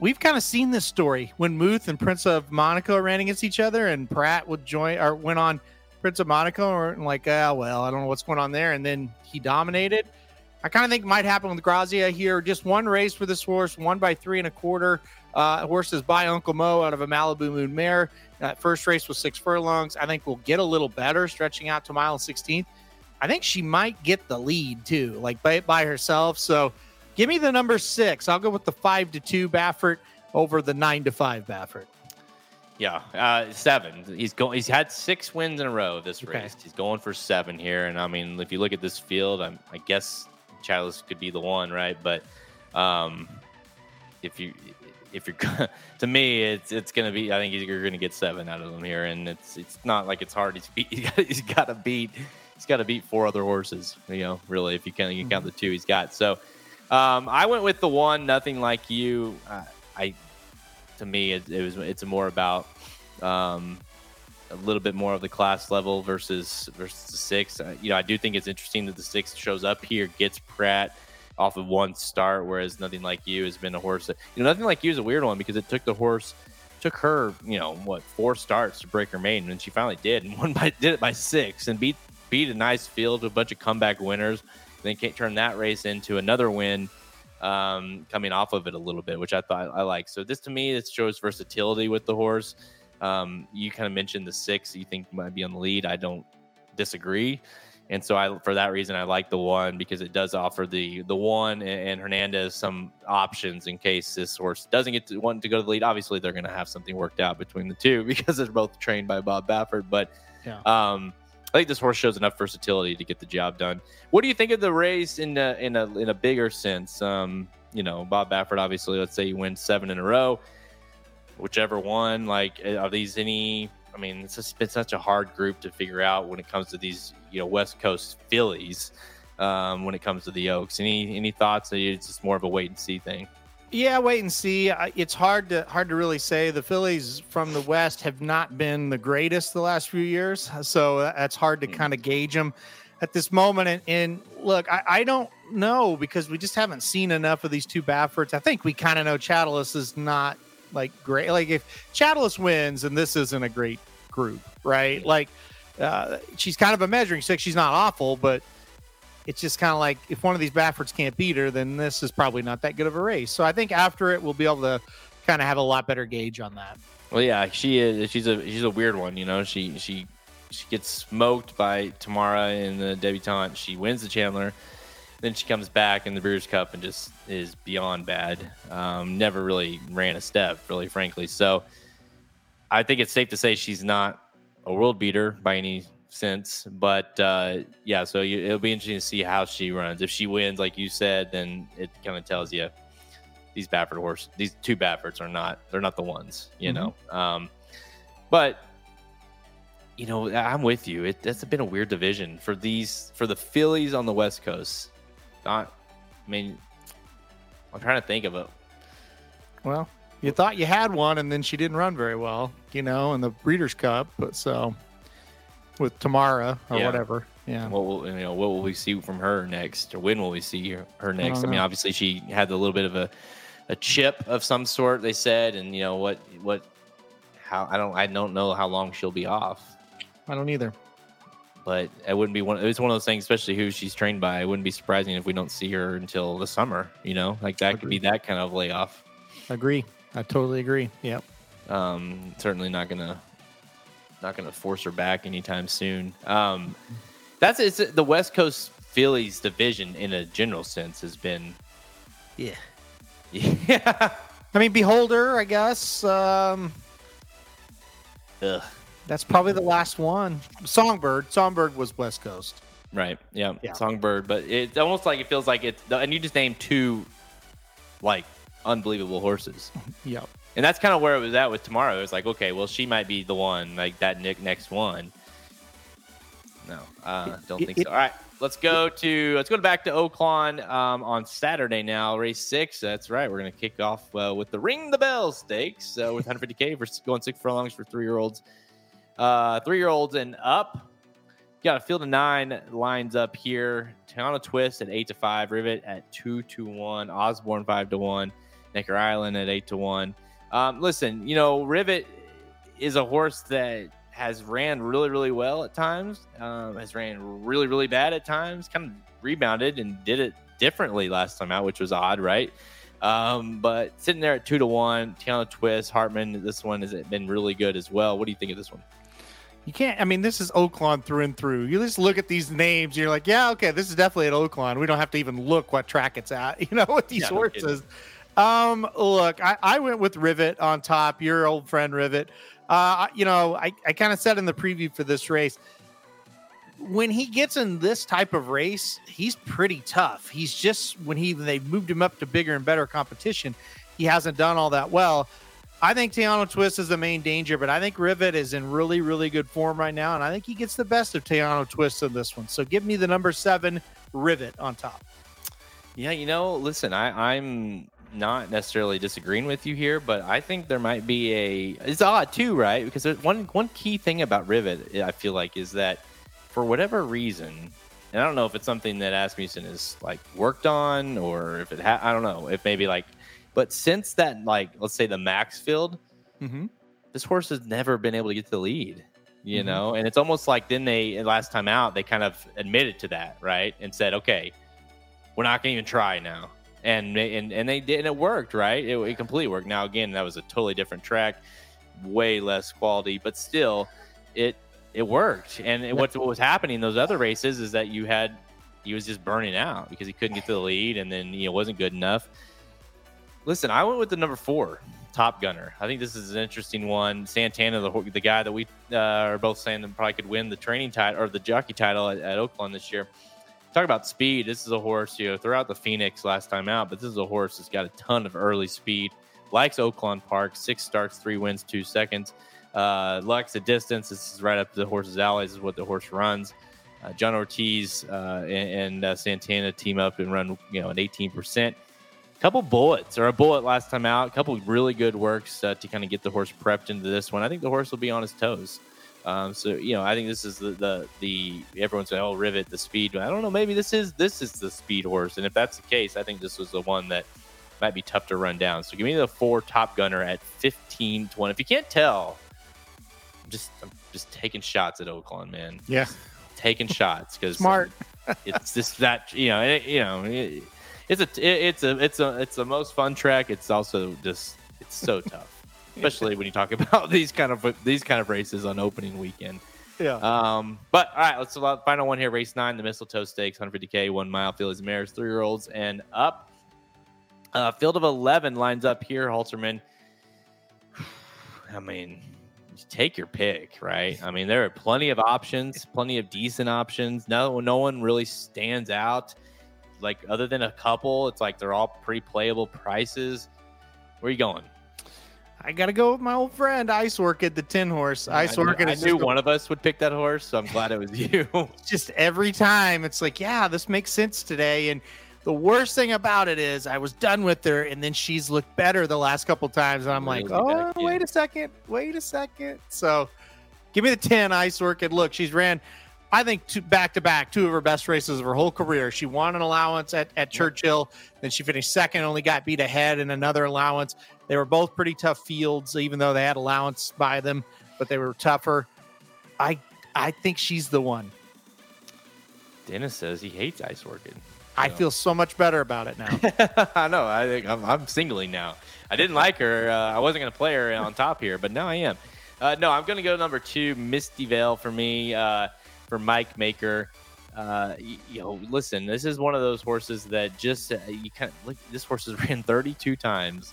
we've kind of seen this story when Muth and Prince of Monaco ran against each other, and Prat would join or went on Prince of Monaco, or like, ah, well, I don't know what's going on there, and then he dominated. I kind of think might happen with Grazia here. Just one race for this horse, one by three and a quarter. Uh, horse is by Uncle Mo out of a Malibu Moon mare. That first race was six furlongs. I think we'll get a little better, stretching out to mile 16th. I think she might get the lead too, like by, by herself. So give me the number six. I'll go with the five to two Baffert over the nine to five Baffert. Yeah, uh, seven. He's going. He's had six wins in a row this Okay. race. He's going for seven here, and I mean, if you look at this field, I'm, I guess Chalice could be the one, right? But um, if you if you're gonna- me, it's it's gonna be. I think you're gonna get seven out of them here, and it's it's not like it's hard. He's beat. He's got, he's got to beat. He's got to beat four other horses. You know, really, if you can you count the two he's got. So um, I went with the one. Nothing like you. Uh, I to me, it, it was it's more about um, a little bit more of the class level versus versus the six. Uh, you know, I do think it's interesting that the six shows up here, gets Prat off of one start, whereas nothing like you has been a horse that you know nothing like you is a weird one because it took the horse took her you know what four starts to break her maiden and she finally did and won by did it by six and beat beat a nice field with a bunch of comeback winners then can't turn that race into another win um, coming off of it a little bit, which I thought I like. So this to me, it shows versatility with the horse. Um, you kind of mentioned the six you think might be on the lead. I don't disagree, and so I for that reason I like the one because it does offer the the one and, and Hernandez some options in case this horse doesn't get to want to go to the lead. Obviously, they're going to have something worked out between the two because they're both trained by Bob Baffert, but. Yeah. Um, I think this horse shows enough versatility to get the job done. What do you think of the race in a in a in a bigger sense? Um, you know, Bob Baffert, obviously, let's say he wins seven in a row, whichever one. Like, eh, are these any? I mean, it's just been such a hard group to figure out when it comes to these, you know, West Coast fillies. Um, when it comes to the Oaks, any any thoughts? It's just more of a wait and see thing. Yeah, wait and see. It's hard to hard to really say. The fillies from the West have not been the greatest the last few years, so that's hard to Mm. kind of gauge them at this moment. And, and look, I, I don't know because we just haven't seen enough of these two Bafferts. I think we kind of know Chatalas is not like great. Like if Chatalas wins, and this isn't a great group, right? Like uh, she's kind of a measuring stick. She's not awful, but it's just kind of like if one of these Bafferts can't beat her, then this is probably not that good of a race. So I think after it, we'll be able to kind of have a lot better gauge on that. Well, yeah, she is. She's a she's a weird one. You know, she she she gets smoked by Tamara in the debutante. She wins the Chandelier. Then she comes back in the Breeders' Cup and just is beyond bad. Um, never really ran a step, really, frankly. So I think it's safe to say she's not a world beater by any sense. But uh, yeah, so you, it'll be interesting to see how she runs. If she wins, like you said, then it kind of tells you these Baffert horse, these two Bafferts are not they're not the ones, you Mhm. know. Um, but you know, I'm with you. It that's been a weird division for these for the fillies on the West Coast. Not, I mean, I'm trying to think of it. Well, you thought you had one, and then she didn't run very well, you know, in the Breeders' Cup. But so with Tamara or Yeah. whatever, yeah. What will you know? What will we see from her next, or when will we see her, her next? I, don't mean, obviously she had a little bit of a a chip of some sort. They said, and you know what what how I don't I don't know how long she'll be off. I don't either. but it wouldn't be one. It's one of those things, especially who she's trained by. It wouldn't be surprising if we don't see her until the summer. You know, like that could be that kind of layoff. Agree. I totally agree. Yep. Um, certainly not gonna not gonna force her back anytime soon. Um, that's it's the West Coast fillies division in a general sense has been Yeah. yeah. I mean, Beholder, I guess. Um, Ugh. that's probably the last one. Songbird. Songbird was West Coast. Right. Yeah. Yeah. Songbird, but it's almost like it feels like it's and you just named two like unbelievable horses. Yep. And that's kind of where it was at with Tamara. It was like, okay, well, she might be the one, like that Nick next one. No, uh, don't think so. All right, let's go to let's go back to Oaklawn um, on Saturday now, race six. That's right. We're gonna kick off uh, with the Ring the Bell Stakes uh, with 150k for going six furlongs for three year olds, uh, three year olds and up. Got a field of nine lines up here. Tejano Twist at eight to five, Rivet at two to one, Osborne five to one, Necker Island at eight to one. Um, listen, you know, Rivet is a horse that has ran really, really well at times, um, has ran really, really bad at times, kind of rebounded and did it differently last time out, which was odd, right? Um, but sitting there at two to one, Tejano Twist, Halterman, this one has been really good as well. What do you think of this one? You can't. I mean, this is Oaklawn through and through. You just look at these names, you're like, yeah, okay, this is definitely at Oaklawn. We don't have to even look what track it's at, you know, with these Yeah, no horses. Um, look, I, I went with Rivet on top. Your old friend Rivet. Uh, you know, I, I kind of said in the preview for this race, when he gets in this type of race, he's pretty tough. He's just when he they moved him up to bigger and better competition, he hasn't done all that well. I think Tejano Twist is the main danger, but I think Rivet is in really, really good form right now, and I think he gets the best of Tejano Twist in this one. So give me the number seven Rivet on top. Yeah, you know, listen, I, I'm not necessarily disagreeing with you here, but I think there might be a. It's odd too, right? Because there's one one key thing about Rivet, I feel like, is that for whatever reason, and I don't know if it's something that Asmussen has like worked on, or if it ha- I don't know if maybe like, but since that like let's say the Maxfield, Mm-hmm. this horse has never been able to get to the lead. You Mhm. know, and it's almost like then they last time out they kind of admitted to that, right, and said, okay, we're not going to even try now. And and and they did, and it worked, right? It, it completely worked. Now again, that was a totally different track, way less quality, but still, it it worked. And it, what what was happening in those other races is that you had he was just burning out because he couldn't get to the lead, and then you know wasn't good enough. Listen, I went with the number four, Top Gunner. I think this is an interesting one. Santana, the the guy that we uh, are both saying that probably could win the training title or the jockey title at, at Oaklawn this year. Talk about speed. This is a horse, you know, throughout the Phoenix last time out, but this is a horse that's got a ton of early speed. Likes Oaklawn Park, six starts, three wins, two seconds. Uh, likes the distance. This is right up the horse's alley. Is what the horse runs. Uh, John Ortiz uh, and, and uh, Santana team up and run, you know, an 18% couple bullets or a bullet last time out. A couple really good works uh, to kind of get the horse prepped into this one. I think the horse will be on his toes. Um, so you know, I think this is the the, the everyone's saying, "Oh, Rivet, the speed." I don't know. Maybe this is this is the speed horse, and if that's the case, I think this was the one that might be tough to run down. So give me the four Top Gunner at fifteen to one. If you can't tell, I'm just I'm just taking shots at Oaklawn, man. Yeah. Taking shots because Smart. it's just that you know it, you know it, it's a it, it's a it's a it's the most fun track it's also just it's so tough especially when you talk about these kind of these kind of races on opening weekend Yeah. Um, but all right, let's final one here. Race nine, the Mistletoe Stakes, 150k, one mile. Fillies and mares, three year olds and up. Uh, field of 11 lines up here, Halterman. I mean, take your pick, right? I mean, there are plenty of options, plenty of decent options. No, no one really stands out. Like other than a couple, it's like they're all pretty playable prices. Where are you going? I gotta go with my old friend Ice Work at the tin horse. Ice I Orchid. Knew, I knew one of us would pick that horse, so I'm glad it was you. just every time, it's like, yeah, this makes sense today. And the worst thing about it is, I was done with her, and then she's looked better the last couple times, and I'm really like, oh, wait a second, wait a second. So, give me the ten Ice Orchid. Look, she's ran. I think two, back to back, two of her best races of her whole career. She won an allowance at, at Churchill, then she finished second, only got beat ahead in another allowance. They were both pretty tough fields, even though they had allowance by them, but they were tougher. I I think she's the one. Dennis says he hates Ice Orchid. I feel so much better about it now. I know. I think I'm, I'm, singling now. I didn't like her. Uh, I wasn't going to play her on top here, but now I am. Uh, no, I'm going to go number two, Misty Vale for me, uh, for Mike Maker. Uh, you, you, know, listen, this is one of those horses that just uh, you kind of look. This horse has ran 32 times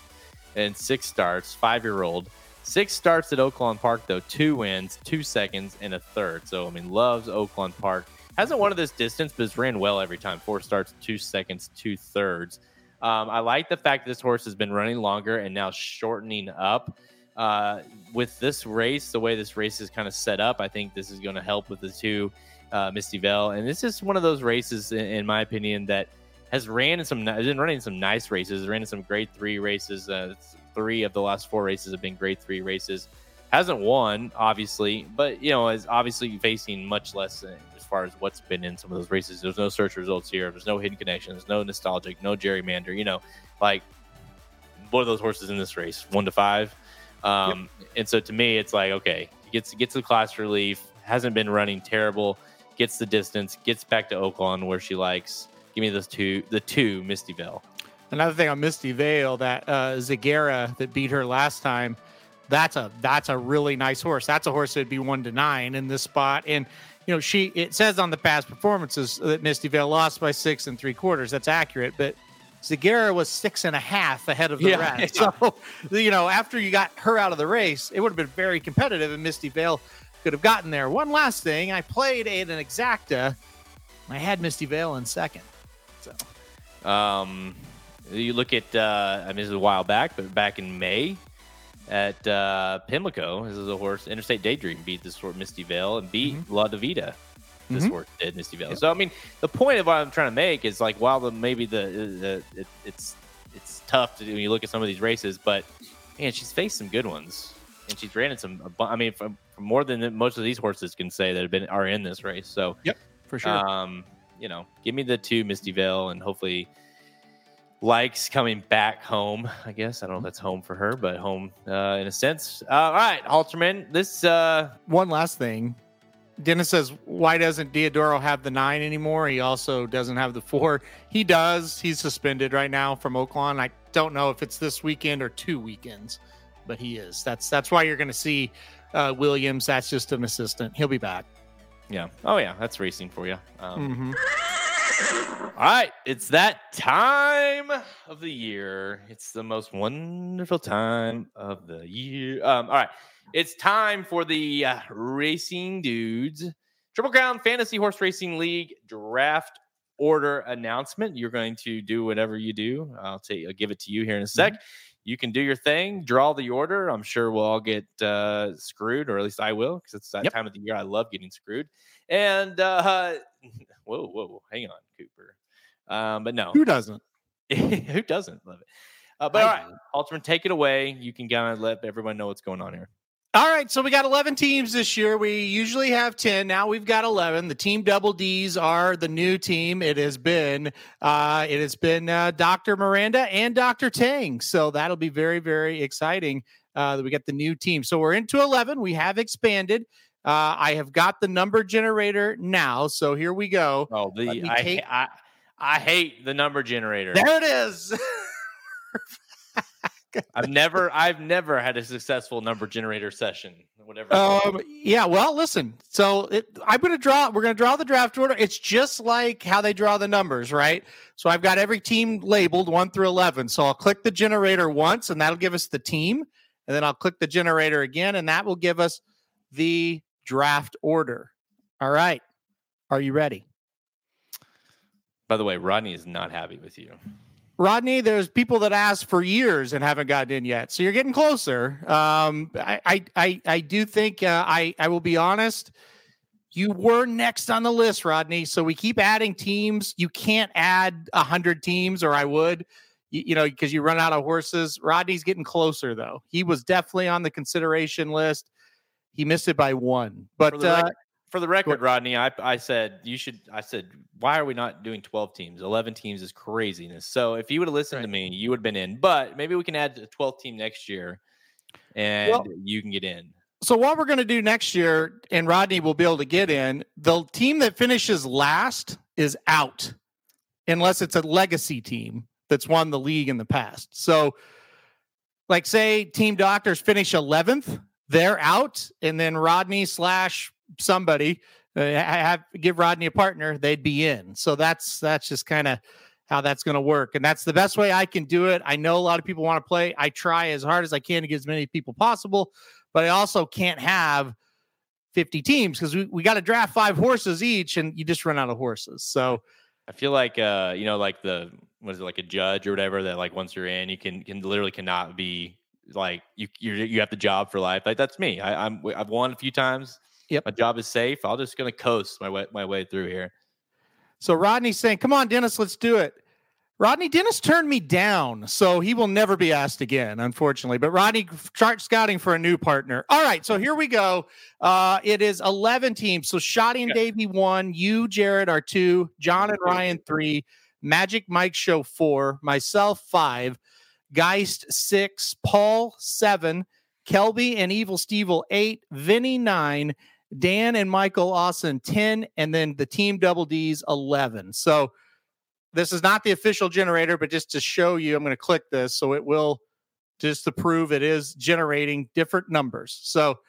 and six starts, five year old. Six starts at Oaklawn Park, though, two wins, two seconds, and a third. So, I mean, loves Oaklawn Park. Hasn't won at this distance, but has ran well every time. Four starts, two seconds, two thirds. Um, I like the fact that this horse has been running longer and now shortening up. Uh, with this race, the way this race is kind of set up, I think this is going to help with the two uh, Misty Vale. And this is one of those races, in, in my opinion, that – has ran in some has been running some nice races. Ran in some grade three races. Uh, three of the last four races have been grade three races. Hasn't won, obviously, but you know is obviously facing much less as far as what's been in some of those races. There's no search results here. There's no hidden connections. No nostalgic. No gerrymander. You know, like one of those horses in this race, one to five. Um, yep. And so to me, it's like okay, gets gets the class relief. Hasn't been running terrible. Gets the distance. Gets back to Oaklawn where she likes Give me those two, the two Misty Vale. Another thing on Misty Vale, that uh, Zagara that beat her last time, that's a that's a really nice horse. That's a horse that'd be one to nine in this spot. And you know, she it says on the past performances that Misty Vale lost by six and three quarters. That's accurate, but Zagara was six and a half ahead of the yeah, rest. Yeah. So, you know, after you got her out of the race, it would have been very competitive, and Misty Vale could have gotten there. One last thing, I played in an exacta. I had Misty Vale in second. So, um, you look at, uh, I mean, this is a while back, but back in May at uh, Pimlico, this is a horse, Interstate Daydream beat this horse, Misty Vale, and beat mm-hmm. La Divida. This mm-hmm. horse did Misty Vale. Yep. So, I mean, the point of what I'm trying to make is like, while the maybe the, the it, it's it's tough to do when you look at some of these races, but man, she's faced some good ones, and she's ran in some. I mean, from, from more than most of these horses can say that have been are in this race. So, yep, for sure. Um, you know, give me the two Misty Vale and hopefully likes coming back home. I guess I don't know if that's home for her, but home uh, in a sense. Uh, all right, Halterman. This uh, one last thing. Dennis says, "Why doesn't Diodoro have the nine anymore? He also doesn't have the four. He does. He's suspended right now from Oaklawn. I don't know if it's this weekend or two weekends, but he is. That's that's why you're going to see uh, Williams. That's just an assistant. He'll be back. Yeah. Oh yeah, that's racing for you. Um, mm-hmm. all right, it's that time of the year. It's the most wonderful time of the year. Um, all right, it's time for the uh, Racing Dudes Triple Crown Fantasy Horse Racing League draft order announcement. You're going to do whatever you do. I'll take. I'll give it to you here in a sec. Mm-hmm you can do your thing, draw the order. I'm sure we'll all get uh, screwed, or at least I will, because it's that yep. time of the year I love getting screwed. And uh, whoa, whoa, hang on, Cooper. Um, but no, who doesn't? who doesn't love it? Uh, but I all right, Halterman, take it away. You can kind of let everyone know what's going on here. All right, so we got 11 teams this year. We usually have 10. Now we've got 11. The team double D's are the new team. It has been uh, it has been uh, Dr. Miranda and Dr. Tang. So that'll be very very exciting uh, that we get the new team. So we're into 11. We have expanded. Uh, I have got the number generator now. So here we go. Oh, the I, take... I I hate the number generator. There it is. I've never, I've never had a successful number generator session. Whatever. Um, yeah. Well, listen. So it, I'm going to draw. We're going to draw the draft order. It's just like how they draw the numbers, right? So I've got every team labeled one through eleven. So I'll click the generator once, and that'll give us the team, and then I'll click the generator again, and that will give us the draft order. All right. Are you ready? By the way, Rodney is not happy with you. Rodney, there's people that asked for years and haven't gotten in yet, so you're getting closer. Um, I, I, I, do think uh, I, I will be honest. You were next on the list, Rodney. So we keep adding teams. You can't add a hundred teams, or I would, you, you know, because you run out of horses. Rodney's getting closer, though. He was definitely on the consideration list. He missed it by one, but uh, for the record, Rodney, I, I said you should. I said, why are we not doing twelve teams? Eleven teams is craziness. So if you would have listened right. to me, you would have been in. But maybe we can add a twelfth team next year, and well, you can get in. So what we're going to do next year, and Rodney will be able to get in. The team that finishes last is out, unless it's a legacy team that's won the league in the past. So, like, say Team Doctors finish eleventh, they're out, and then Rodney slash somebody uh, have give Rodney a partner, they'd be in. So that's that's just kind of how that's going to work, and that's the best way I can do it. I know a lot of people want to play. I try as hard as I can to get as many people possible, but I also can't have 50 teams because we, we got to draft five horses each, and you just run out of horses. So I feel like uh, you know, like the was it like a judge or whatever that like once you're in, you can can literally cannot be like you you you have the job for life. Like that's me. I, I'm I've won a few times. Yep. My job is safe. I'm just gonna coast my way my way through here. So Rodney's saying, "Come on, Dennis, let's do it." Rodney Dennis turned me down, so he will never be asked again, unfortunately. But Rodney, start scouting for a new partner. All right, so here we go. Uh, it is eleven teams. So Shotty and yeah. Davey one, you Jared are two, John and Ryan three, Magic Mike Show four, myself five, Geist six, Paul seven, Kelby and Evil Stevel eight, Vinny nine, Dan and Michael Austin 10, and then the team double D's 11. So this is not the official generator, but just to show you, I'm going to click this. So it will just to prove it is generating different numbers. So,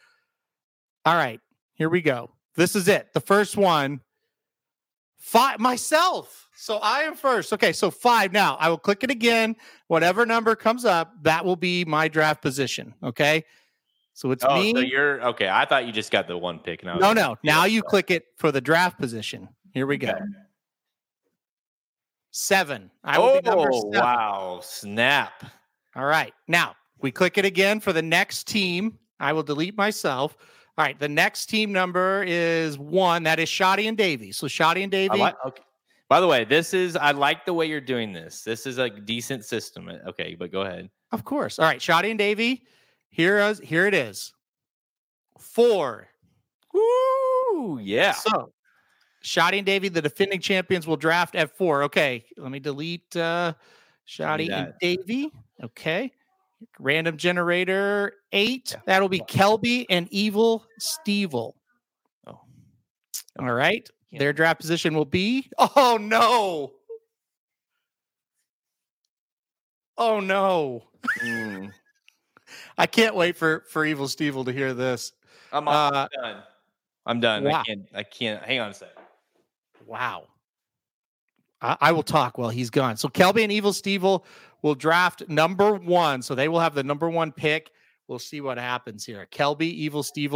all right, here we go. This is it. The first one, five, myself. So I am first. Okay, so five. Now I will click it again. Whatever number comes up, that will be my draft position. Okay. So it's oh, me. So you're okay. I thought you just got the one pick. Now no, no. Now you click it for the draft position. Here we go. Seven. I will oh, wow. Snap. All right. Now we click it again for the next team. I will delete myself. All right. The next team number is one. That is Shoddy and Davy. So Shoddy and Davy. Like, okay. By the way, this is I like the way you're doing this. This is a decent system. Uh, okay, but go ahead. Of course. All right. Shoddy and Davy here is here it is. Four. Woo! Yeah. So Shoddy and Davy, the defending champions, will draft at four. Okay, let me delete uh Shoddy and Davy. Okay. Random generator eight. Yeah. That'll be Kelby and Evil Stevel. Oh. All right. Yeah. Their draft position will be. Oh no. Oh no. Mm. I can't wait for for Evil Steve to hear this. I'm, uh, done. I'm done. Wow. I can't. I can't. Hang on a second. Wow. I, I, will talk while he's gone. So Kelby and Evil Steve will draft number one. So they will have the number one pick. We'll see what happens here. Kelby, Evil Steve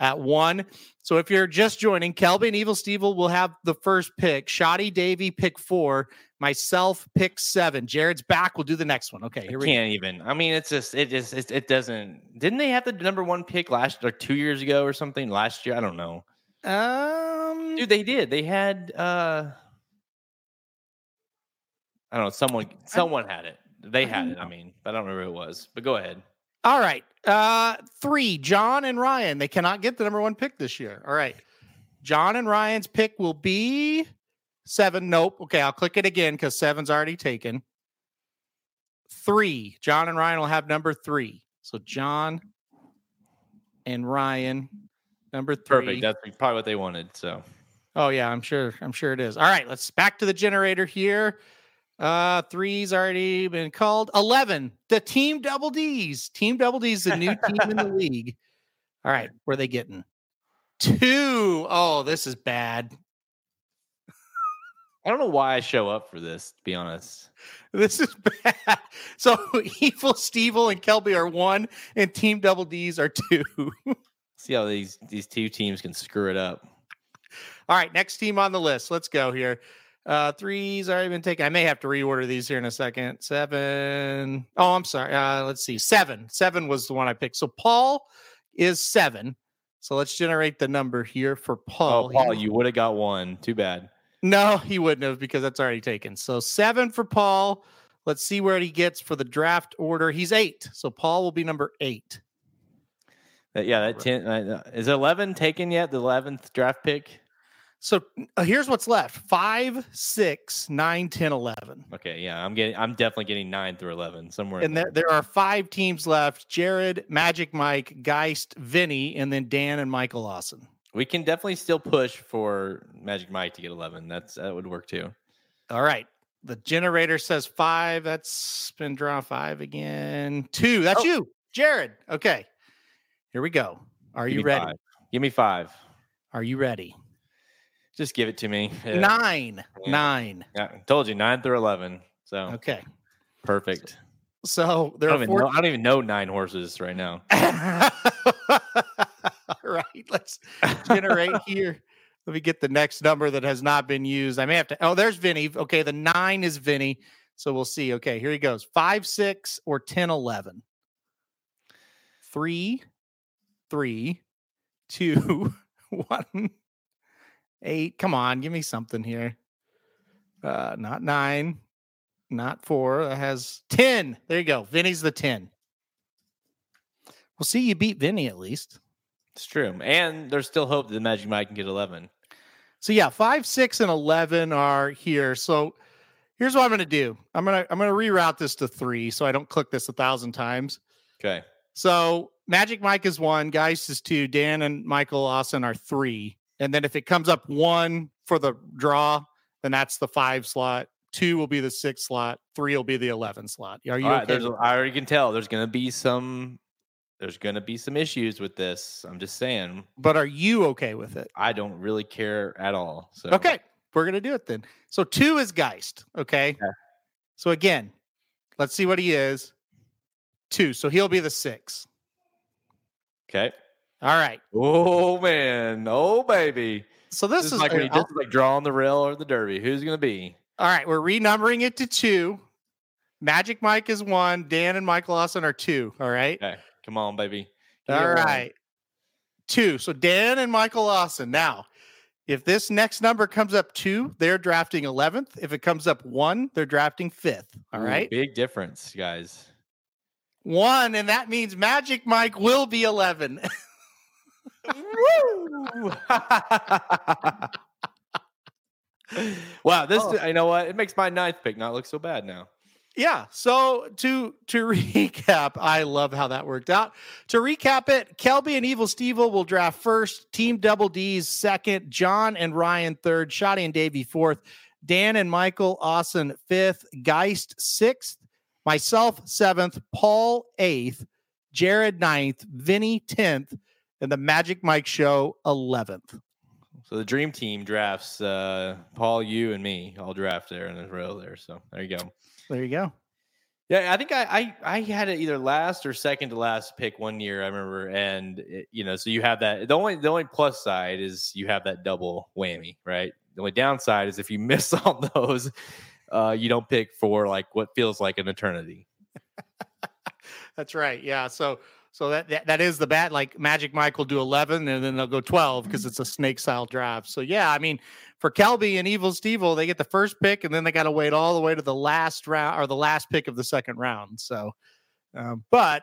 at one. So if you're just joining, Kelby and Evil Steve will have the first pick. Shoddy Davy pick four. Myself pick seven. Jared's back. We'll do the next one. Okay, here I we can't go. even. I mean, it's just it just it, it doesn't. Didn't they have the number one pick last or two years ago or something last year? I don't know. Um, dude, they did. They had. uh I don't know. Someone someone had it. They had it. I mean, but I don't remember who it was. But go ahead. All right. Uh three, John and Ryan. They cannot get the number one pick this year. All right. John and Ryan's pick will be Seven, nope. Okay, I'll click it again because seven's already taken. Three, John and Ryan will have number three. So John and Ryan, number three. Perfect. That's probably what they wanted. So, oh yeah, I'm sure. I'm sure it is. All right, let's back to the generator here. Uh, three's already been called. Eleven. The team double D's. Team double D's the new team in the league. All right, where are they getting? Two. Oh, this is bad. I don't know why I show up for this, to be honest. This is bad. So Evil Stevel and Kelby are one, and Team Double D's are two. See how these these two teams can screw it up. All right, next team on the list. Let's go here. Uh, three's already been taken. I may have to reorder these here in a second. Seven. Oh, I'm sorry. Uh, let's see. Seven. Seven was the one I picked. So Paul is seven. So let's generate the number here for Paul. Oh, Paul, you would have got one. Too bad. No, he wouldn't have because that's already taken. So seven for Paul. Let's see where he gets for the draft order. He's eight. So Paul will be number eight. That, yeah, that ten uh, is eleven taken yet? The eleventh draft pick. So uh, here's what's left: five, six, nine, ten, eleven. Okay, yeah, I'm getting. I'm definitely getting nine through eleven somewhere. And there, there are five teams left: Jared, Magic Mike, Geist, Vinny, and then Dan and Michael Lawson. We can definitely still push for Magic Mike to get eleven. That's that would work too. All right. The generator says five. That's been draw five again. Two. That's Oh. you, Jared. Okay. Here we go. Are Give you ready? five. Give me five. Are you ready? Just give it to me. Yeah. Nine. Yeah. Nine. Yeah, told you nine through eleven. So Okay. perfect. So there I are four. know, I don't even know nine horses right now. Right, let's generate here. Let me get the next number that has not been used. I may have to. Oh, there's Vinny. Okay, the nine is Vinny. So we'll see. Okay, here he goes. Five, six, or 10, 11. Three, three, two, one, eight. Come on, give me something here. Uh, not nine, not four. That has 10. There you go. Vinny's the 10. We'll see, you beat Vinny at least. It's true, and there's still hope that the Magic Mike can get eleven. So yeah, five, six, and eleven are here. So here's what I'm gonna do. I'm gonna I'm gonna reroute this to three so I don't click this a thousand times. Okay. So Magic Mike is one, Geist is two, Dan and Michael Lawson are three. And then if it comes up one for the draw, then that's the five slot. Two will be the six slot. Three will be the eleven slot. Are you All okay? I already can tell there's going to be some there's going to be some issues with this. I'm just saying. but are you okay with it? I don't really care at all. So Okay, we're gonna do it then. So two is Geist. Okay. Okay. So again, let's see what he is. Two. So he'll be the six. Okay. All right. Oh man. Oh baby. So This, this, is like when just like draw on the rail or the derby. Who's going to be? all right. We're renumbering it to two. Magic Mike is one. Dan and Michael Lawson are two. All right. Okay. Come on, baby. Me All a one. Two. So Dan and Michael Lawson. Now, if this next number comes up two, they're drafting 11th. If it comes up one, they're drafting fifth. All Ooh, right. Big difference, guys. One. And that means Magic Mike will be 11. Woo! wow, this Oh. you know what? It makes my ninth pick not look so bad now. Yeah. So to to recap, I love how that worked out. To recap it, Kelby and Evil Stevel will draft first, Team Double D's second, John and Ryan third, Shotty and Davey fourth, Dan and Michael Austin fifth, Geist sixth, myself seventh, Paul eighth, Jared ninth, Vinny tenth, and the Magic Mike Show eleventh. So the dream team drafts uh, Paul, you, and me. All draft there in a row there. So there you go. There you go. Yeah, I think I, I I had it either last or second to last pick one year. I remember, and it, you know, so you have that. The only the only plus side is you have that double whammy, right? The only downside is if you miss on those, uh, you don't pick for like what feels like an eternity. That's right. Yeah. So so that that, that is the bat. Like Magic Mike will do eleven, and then they'll go twelve because it's a snake style drive. So yeah, I mean, for Kelby and Evil Stevel, they get the first pick, and then they got to wait all the way to the last round or the last pick of the second round. So, um, but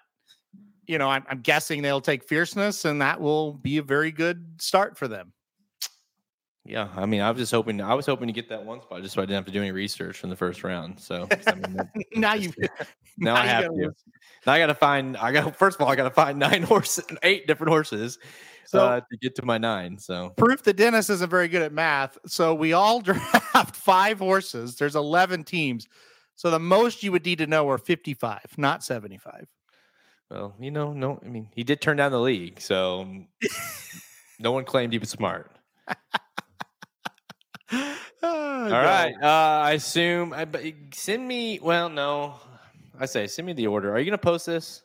you know, I'm, I'm guessing they'll take fierceness, and that will be a very good start for them. Yeah, I mean, I was just hoping I was hoping to get that one spot just so I didn't have to do any research in the first round. So I mean, that- now you now I you have to. Now I got to find. I got first of all, I got to find nine horses, eight different horses, So- uh, to get to my nine. So Proof that Dennis isn't very good at math. So we all draft five horses. There's 11 teams. So the most you would need to know are 55, not 75. well, you know, no, I mean, he did turn down the league, so no one claimed he was smart. Oh, All right. Uh, I assume. I but send me. Well, no. I say send me the order. Are you gonna post this?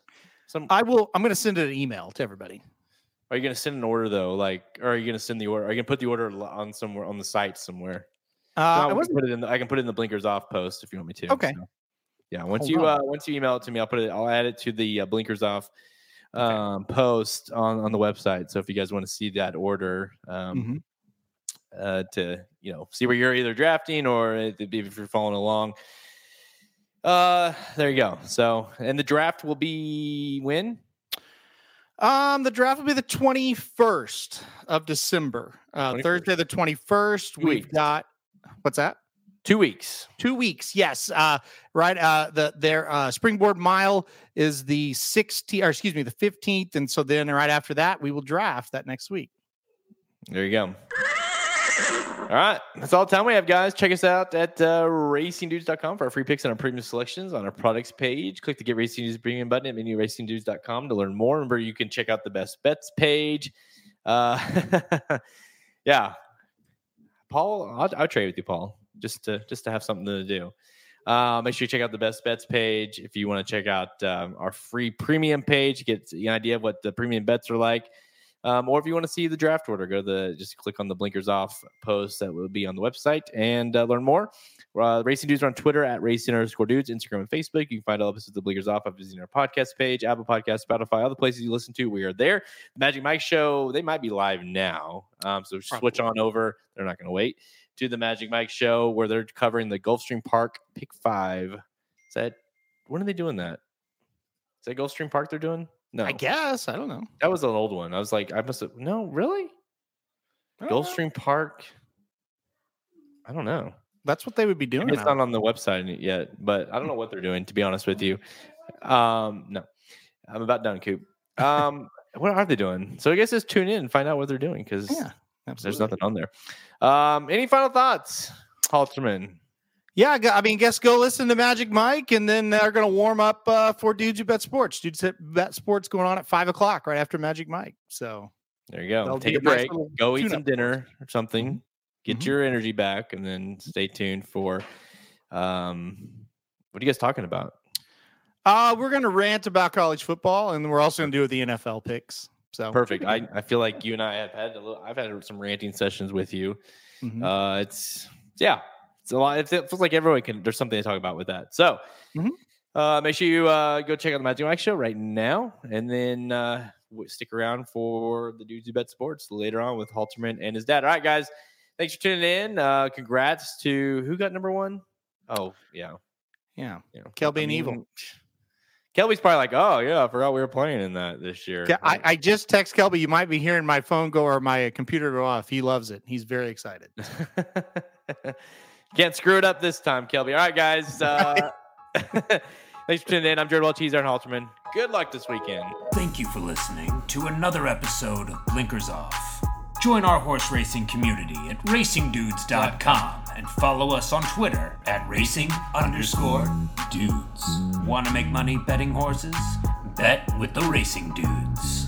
Some. I will. I'm going to send it an email to everybody. Are you gonna send an order though? Like, or are you gonna send the order? Are you gonna put the order on somewhere on the site somewhere? Uh, No, I put it in. The, I can put it in the blinkers off post if you want me to. Okay. so. Yeah. Once Hold you on. uh, once you email it to me, I'll put it. I'll add it to the uh, blinkers off Okay. um, post on on the website. So if you guys want to see that order, um, Mhm. uh, to you know see where you're either drafting or if if you're following along. Uh, there you go. So, and the draft will be when? Um, the draft will be the 21st of December. Uh, 21st. Thursday, the 21st. Two We've weeks. got what's that? Two weeks. Two weeks. Yes. Uh, right. Uh, the their uh, springboard mile is the 16th, or excuse me, the 15th, and so then right after that, we will draft that next week. There you go. All right. That's all the time we have, guys. Check us out at uh, racingdudes.com for our free picks and our premium selections on our products page. Click the Get Racing Dudes premium button at menuracingdudes.com to learn more. Remember, you can check out the best bets page. Uh, yeah. Paul, I'll, I'll trade with you, Paul, just to just to have something to do. Uh, make sure you check out the best bets page if you want to check out um, our free premium page, to get an idea of what the premium bets are like. Um, or if you want to see the draft order, go to the just click on the blinkers off post that will be on the website and uh, learn more. Uh, Racing Dudes are on Twitter at Racing underscore Dudes, Instagram and Facebook. You can find all episodes of the Blinkers Off by visiting our podcast page, Apple Podcast, Spotify, all the places you listen to. We are there. The Magic Mike Show, they might be live now. Um, so switch on over. They're not going to wait to the Magic Mike Show where they're covering the Gulfstream Park Pick Five. Is that when are they doing that? Is that Gulfstream Park they're doing? No, I guess. I don't know. that was an old one. I was like, I must have. No, really? Know. Gulfstream Park. I don't know. That's what they would be doing. Maybe it's now. not on the website yet, but I don't know what they're doing. To be honest with you, um, no, I'm about done, Coop. Um, what are they doing? So I guess just tune in and find out what they're doing because Yeah. there's nothing on there. Um, any final thoughts, Halterman? Yeah, I mean, guess go listen to Magic Mike, and then they're going to warm up uh, for Dudes Who Bet Sports. Dudes Who Bet Sports going on at five o'clock right after Magic Mike. So There you go. Take a a nice break. Go eat some dinner or something. Get Mhm. your energy back, and then stay tuned for. Um, what are you guys talking about? uh, we're going to rant about college football, and we're also going to do the NFL picks. So Perfect. I, I feel like you and I have had a little. I've had some ranting sessions with you. Mhm. Uh, it's yeah, it's a lot. It feels like everyone can. There's something to talk about with that. So, Mhm. uh, make sure you uh, go check out the Magic Mike show right now, and then uh, stick around for the dudes who bet sports later on with Halterman and his dad. All right, guys, thanks for tuning in. Uh, congrats to who got number one. Oh yeah, yeah, you know, Kelby I and Evil. Kelby's probably like, oh yeah, I forgot we were playing in that this year. Ke- I, I just text Kelby. You might be hearing my phone go or my computer go off. He loves it. He's very excited. Can't screw it up this time, Kelby. All right, guys. Uh, thanks for tuning in. I'm Jared Welch, he's Aaron Halterman. Good luck this weekend. Thank you for listening to another episode of Blinkers Off. Join our horse racing community at racingdudes.com and follow us on Twitter at racing underscore dudes. Want to make money betting horses? Bet with the racing dudes.